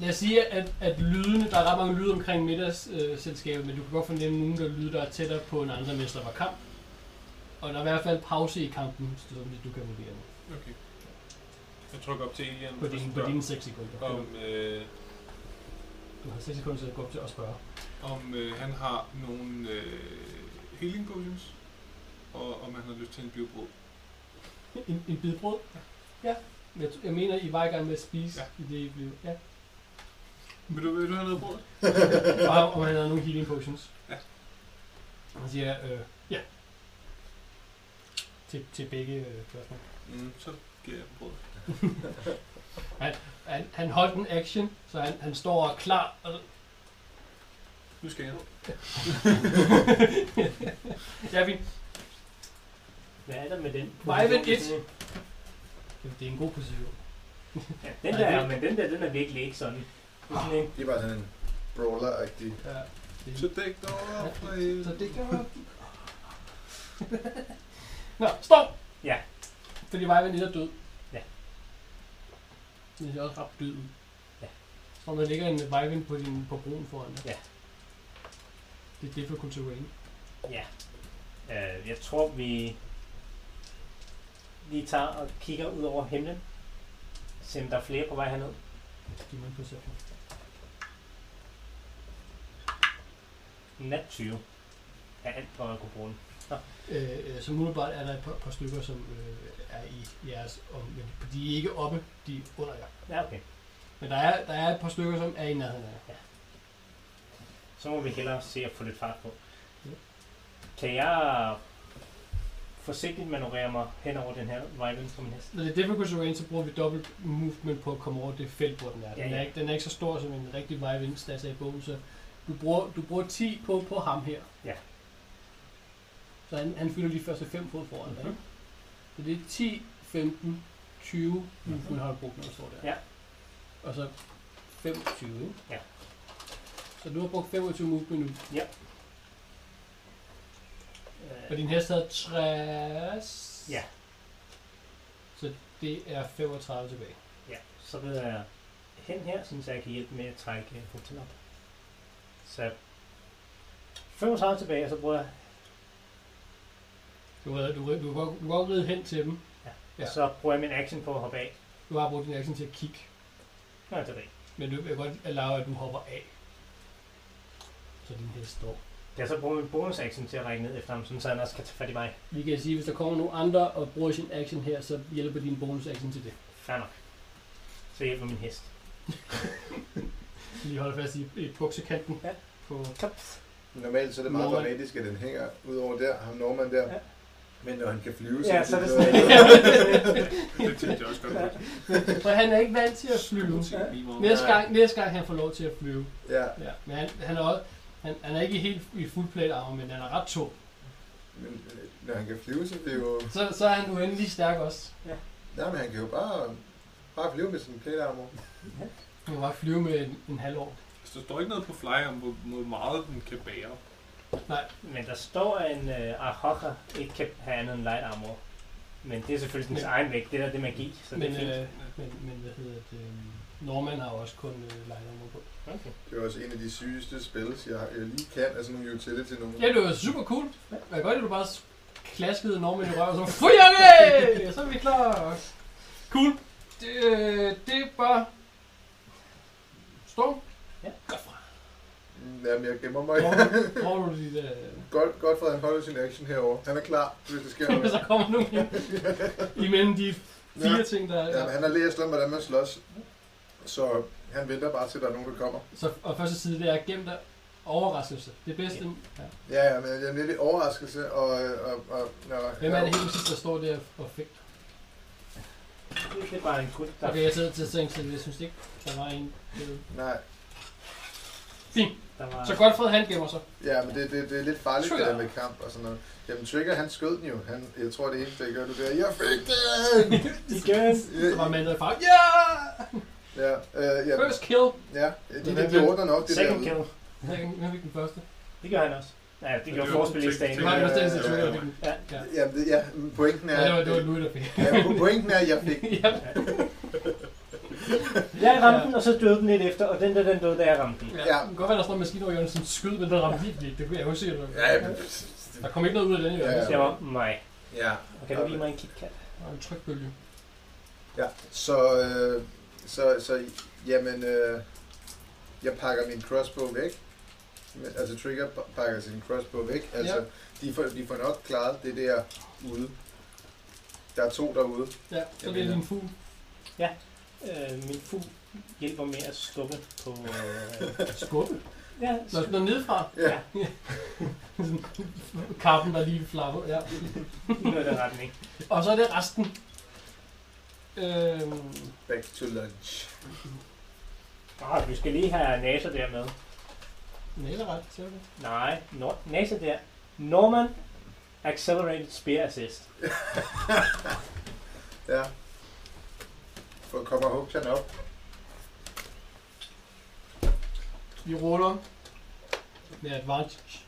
Lad os sige, at, at lydene, der er ret mange lyde omkring middagsselskabet, øh, men du kan godt fornemme nogen, der lyder, der er tættere på en anden, mens der var kamp. Og der er i hvert fald pause i kampen, så du kan vurdere nu. Okay. Jeg trykker op til Alien På, din, på dine 6 sekunder. om, øh, Du har 6 sekunder til at gå op til at spørge. om øh, han har nogle øh, healing potions, og om han har lyst til en biobrød. En, en bid brød? Ja. Men Jeg, jeg mener, I var i gang med at spise, Ja. ja. i det I blev. Ja. Vil du, vil du have noget brød? *laughs* Og om han havde nogle healing potions. Ja. Han siger, øh, ja. Til, til begge øh, spørgsmål. Mm, så giver jeg dem brød. Han, han holdt en action, så han, han står klar. Og, Nu skal jeg. *laughs* ja, fint. Hvad er der med den? Vejven position? et. Det er en god position. Ja, den der er, men den der, den er virkelig ikke sådan. Det er sådan en, det er bare sådan en brawler-agtig. Ja. Så dæk dig helvede. så det kan *laughs* Nå, stop! Ja. Fordi Vejven lidt er død. Ja. Den ser også ret død ud. Ja. Så der ligger en Vejven på, din, på broen foran dig. Ja. Det er difficult terrain. ja. Uh, jeg tror, vi lige tager og kigger ud over himlen. Se om der er flere på vej herned. Giv mig en perception. Nat 20. Er alt for at kunne bruge den. Øh, øh, så umiddelbart er der et par, par stykker, som øh, er i jeres om, men de er ikke oppe, de er under jer. Ja, okay. Men der er, der er et par stykker, som er i nærheden af jer. Så må vi hellere se at få lidt fart på. Ja. Kan jeg forsigtigt manøvrere mig hen over den her vejvind på min hest? Når det er difficult terrain, så bruger vi dobbelt movement på at komme over det felt, hvor den er. Den, Ja, ja. er, ikke, den er ikke så stor som en rigtig vejvind, stats i bogen, så du bruger, du bruger 10 på, på ham her. Ja. Så han, han fylder de første 5 fod foran dig. Mhm. ikke? Så det er 10, 15, 20 movement har du brugt, når du står der. Ja. Og så 25, ikke? Ja. Så du har brugt 25 movement nu. Og Øh, din hest havde 60. Ja. Så det er 35 tilbage. ja, så ved jeg hen her, så jeg kan hjælpe med at trække øh, hotel op. Så 35 tilbage, og så bruger jeg, Du, ved, du, du, du, kan godt- du kan godt ride hen til dem. Ja. ja. så bruger jeg min action på at hoppe af. Du har brugt din action til at kigge. Nå, det er rigtigt. Men du vil godt allow, at du hopper af. Så din hest står. Kan jeg så bruge min bonus action til at række ned efter ham, sådan så han også kan tage fat i mig? Vi kan sige, at hvis der kommer nogle andre og bruger sin action her, så hjælper din bonus action til det. Fair nok. Så hjælper min hest. Lige holde fast i, i buksekanten. Ja. På, Kaps. Normalt så er det meget Norman. dramatisk, at den hænger ud over der, ham Norman der. Ja. Men når han kan flyve, Ja, så er det sådan. *laughs* Det tænkte jeg også godt. for han er ikke vant til at flyve. Næste gang, næste gang han får lov til at flyve. Ja, Ja. Men han, han er også, han, han er ikke helt i fuld plate armor, men han er ret tung. men øh, når han kan flyve, så det er jo... Så, så er han uendelig stærk også. Nej, men han kan jo bare, bare flyve med sin plate armor. Han kan bare flyve med en, en halv år. Så der står ikke noget på fly om, hvor, hvor meget den kan bære. Men der står, at en uh, Ahoka ikke kan have andet end light armor. Men det er selvfølgelig dens Men- egen vægt. Det der det er magi, så Men, det er fint. øh, men, men hvad hedder det? øh, Norman har også kun øh, light armor på. Okay. Det er også en af de sygeste spils, jeg, jeg lige kan, altså nogle utility nogle. Ja, det var super cool. Kan godt at du bare klaskede Norman i røven, og så Fujage! *laughs* Så er vi klar. Cool. Det, øh, det er bare... Stå. Ja. Godt Jamen, jeg gemmer mig. Hvor *laughs* du dit... Øh... Godt, godt for, at han holder sin action herover. Han er klar, hvis det sker noget. *laughs* så kommer nogen ind. Imellem de fire Ja. ting, der er... Jamen, han har læst om, hvordan man slås. Så han venter bare til, der er nogen, der kommer. Så, og første side, det er gemt af overraskelse. Det bedste... Ja. Ja, ja, men jeg er lidt overraskelse, og... og, og når, Hvem er det helt præcis, der står der og fik? Det, det er bare en der... Okay, jeg sidder til at tænke, så jeg synes ikke, der var en... Nej, der var, Så Godfred, han gemmer sig. ja, men det, det, det er lidt farligt, det Trigger. der med kamp og sådan noget. Jamen, Trigger, han skød den jo. Han, jeg tror, det eneste, jeg gør, det er, jeg fik den! *laughs* Igen! Så var manden fra, ja! Ja, øh, ja, First kill! ja, de, de, de ordner nok det Second der. kill. Hvem fik den første? Det gør han også. Ja, det det gjorde var forspillingsdagen. Det Ja, var ja, den der ja. Ja. Ja. Ja, det, pointen er... Ja, det var, det var Louis, der fik. ja, pointen er, at jeg fik *laughs* ja. Jeg ramte den, og så døde den lidt efter, og den der, den døde, da jeg ramte den. Ja. Ja. Det kan godt være, der står en maskine over hjørnet, som skød, men den ramte virkelig ikke. Det kunne jeg jo se. Det. Ja, men, Der kom ikke noget ud af den i Ja, hjørnet. Det var mig. ja. Og kan du give mig en KitKat? Og en trykbølge. Ja, så, øh, så, så jamen, øh, jeg pakker min crossbow væk. Altså Trigger pa- pakker sin crossbow væk. Altså, Ja. de, får, de får nok klaret det der ude. Der er to derude. Ja, så det er din fugl. Øh, min fugl hjælper med at skubbe på... Øh, Skubbe. ja, Nå, nå nedefra. Ja. *laughs* Kappen, der lige flapper. Ja. i noget der retning. Og så er det resten. Øhm, Back to lunch. Ah, du skal lige have NASA der med. Næleret, ser du det? Nej, Nor- NASA der. Norman Accelerated Spear Assist. *laughs* Ja. For kommer Hookchan op. Vi ruller med advantage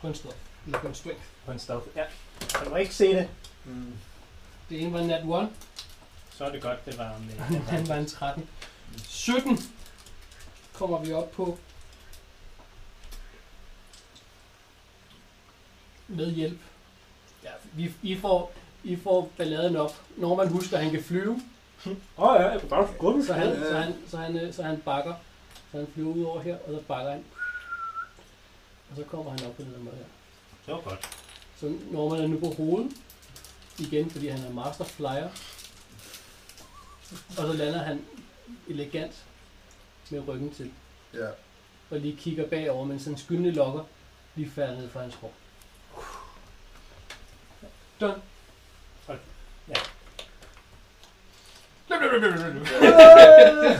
på en strength. Eller på en strength. På en stealth. Ja. Du må ikke se det. Mm. Det ene var en nat 1, Så er det godt, det var med. *laughs* den var en 13. 17 kommer vi op på. Med hjælp. Ja, vi, I får I får balladen op. Norman husker, at han kan flyve, Åh oh, ja, jeg kunne bare skubbe så han, Ja. så han, så han, øh, så han bakker. Så han flyver ud over her, og så bakker han. Og så kommer han op på den her måde her. Det var godt. Så Norman er nu på hovedet. Igen, fordi han er master flyer. Og så lander han elegant med ryggen til. Ja. Og lige kigger bagover, mens han skyndende lokker lige falder ned fra hans hår. Done. Ja.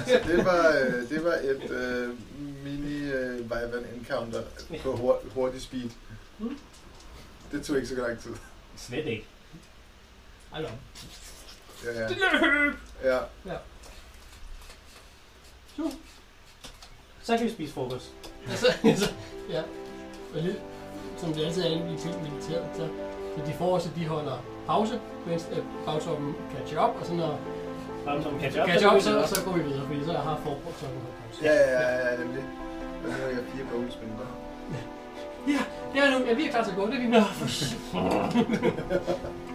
Så det var, øh, det var et øh, mini øh, Vivan encounter på hurt, hurtig speed. Det tog ikke så lang tid. Slet ikke. Ej, Ja, ja. ja. Så kan vi spise frokost. Altså, altså, ja. Og lidt, som det altid er i ting militæret, så, så de forreste, de holder pause, mens øh, bagtoppen catcher op, og så når Bare som catch up. så op, kan vi så, går vi videre, fordi så har forbrug, så holder pause. Ja, ja, ja, ja, nemlig. Og nu har jeg fire bonus mindre. Det er nu, jeg er virkelig klar til at gå, det er vi med. *laughs*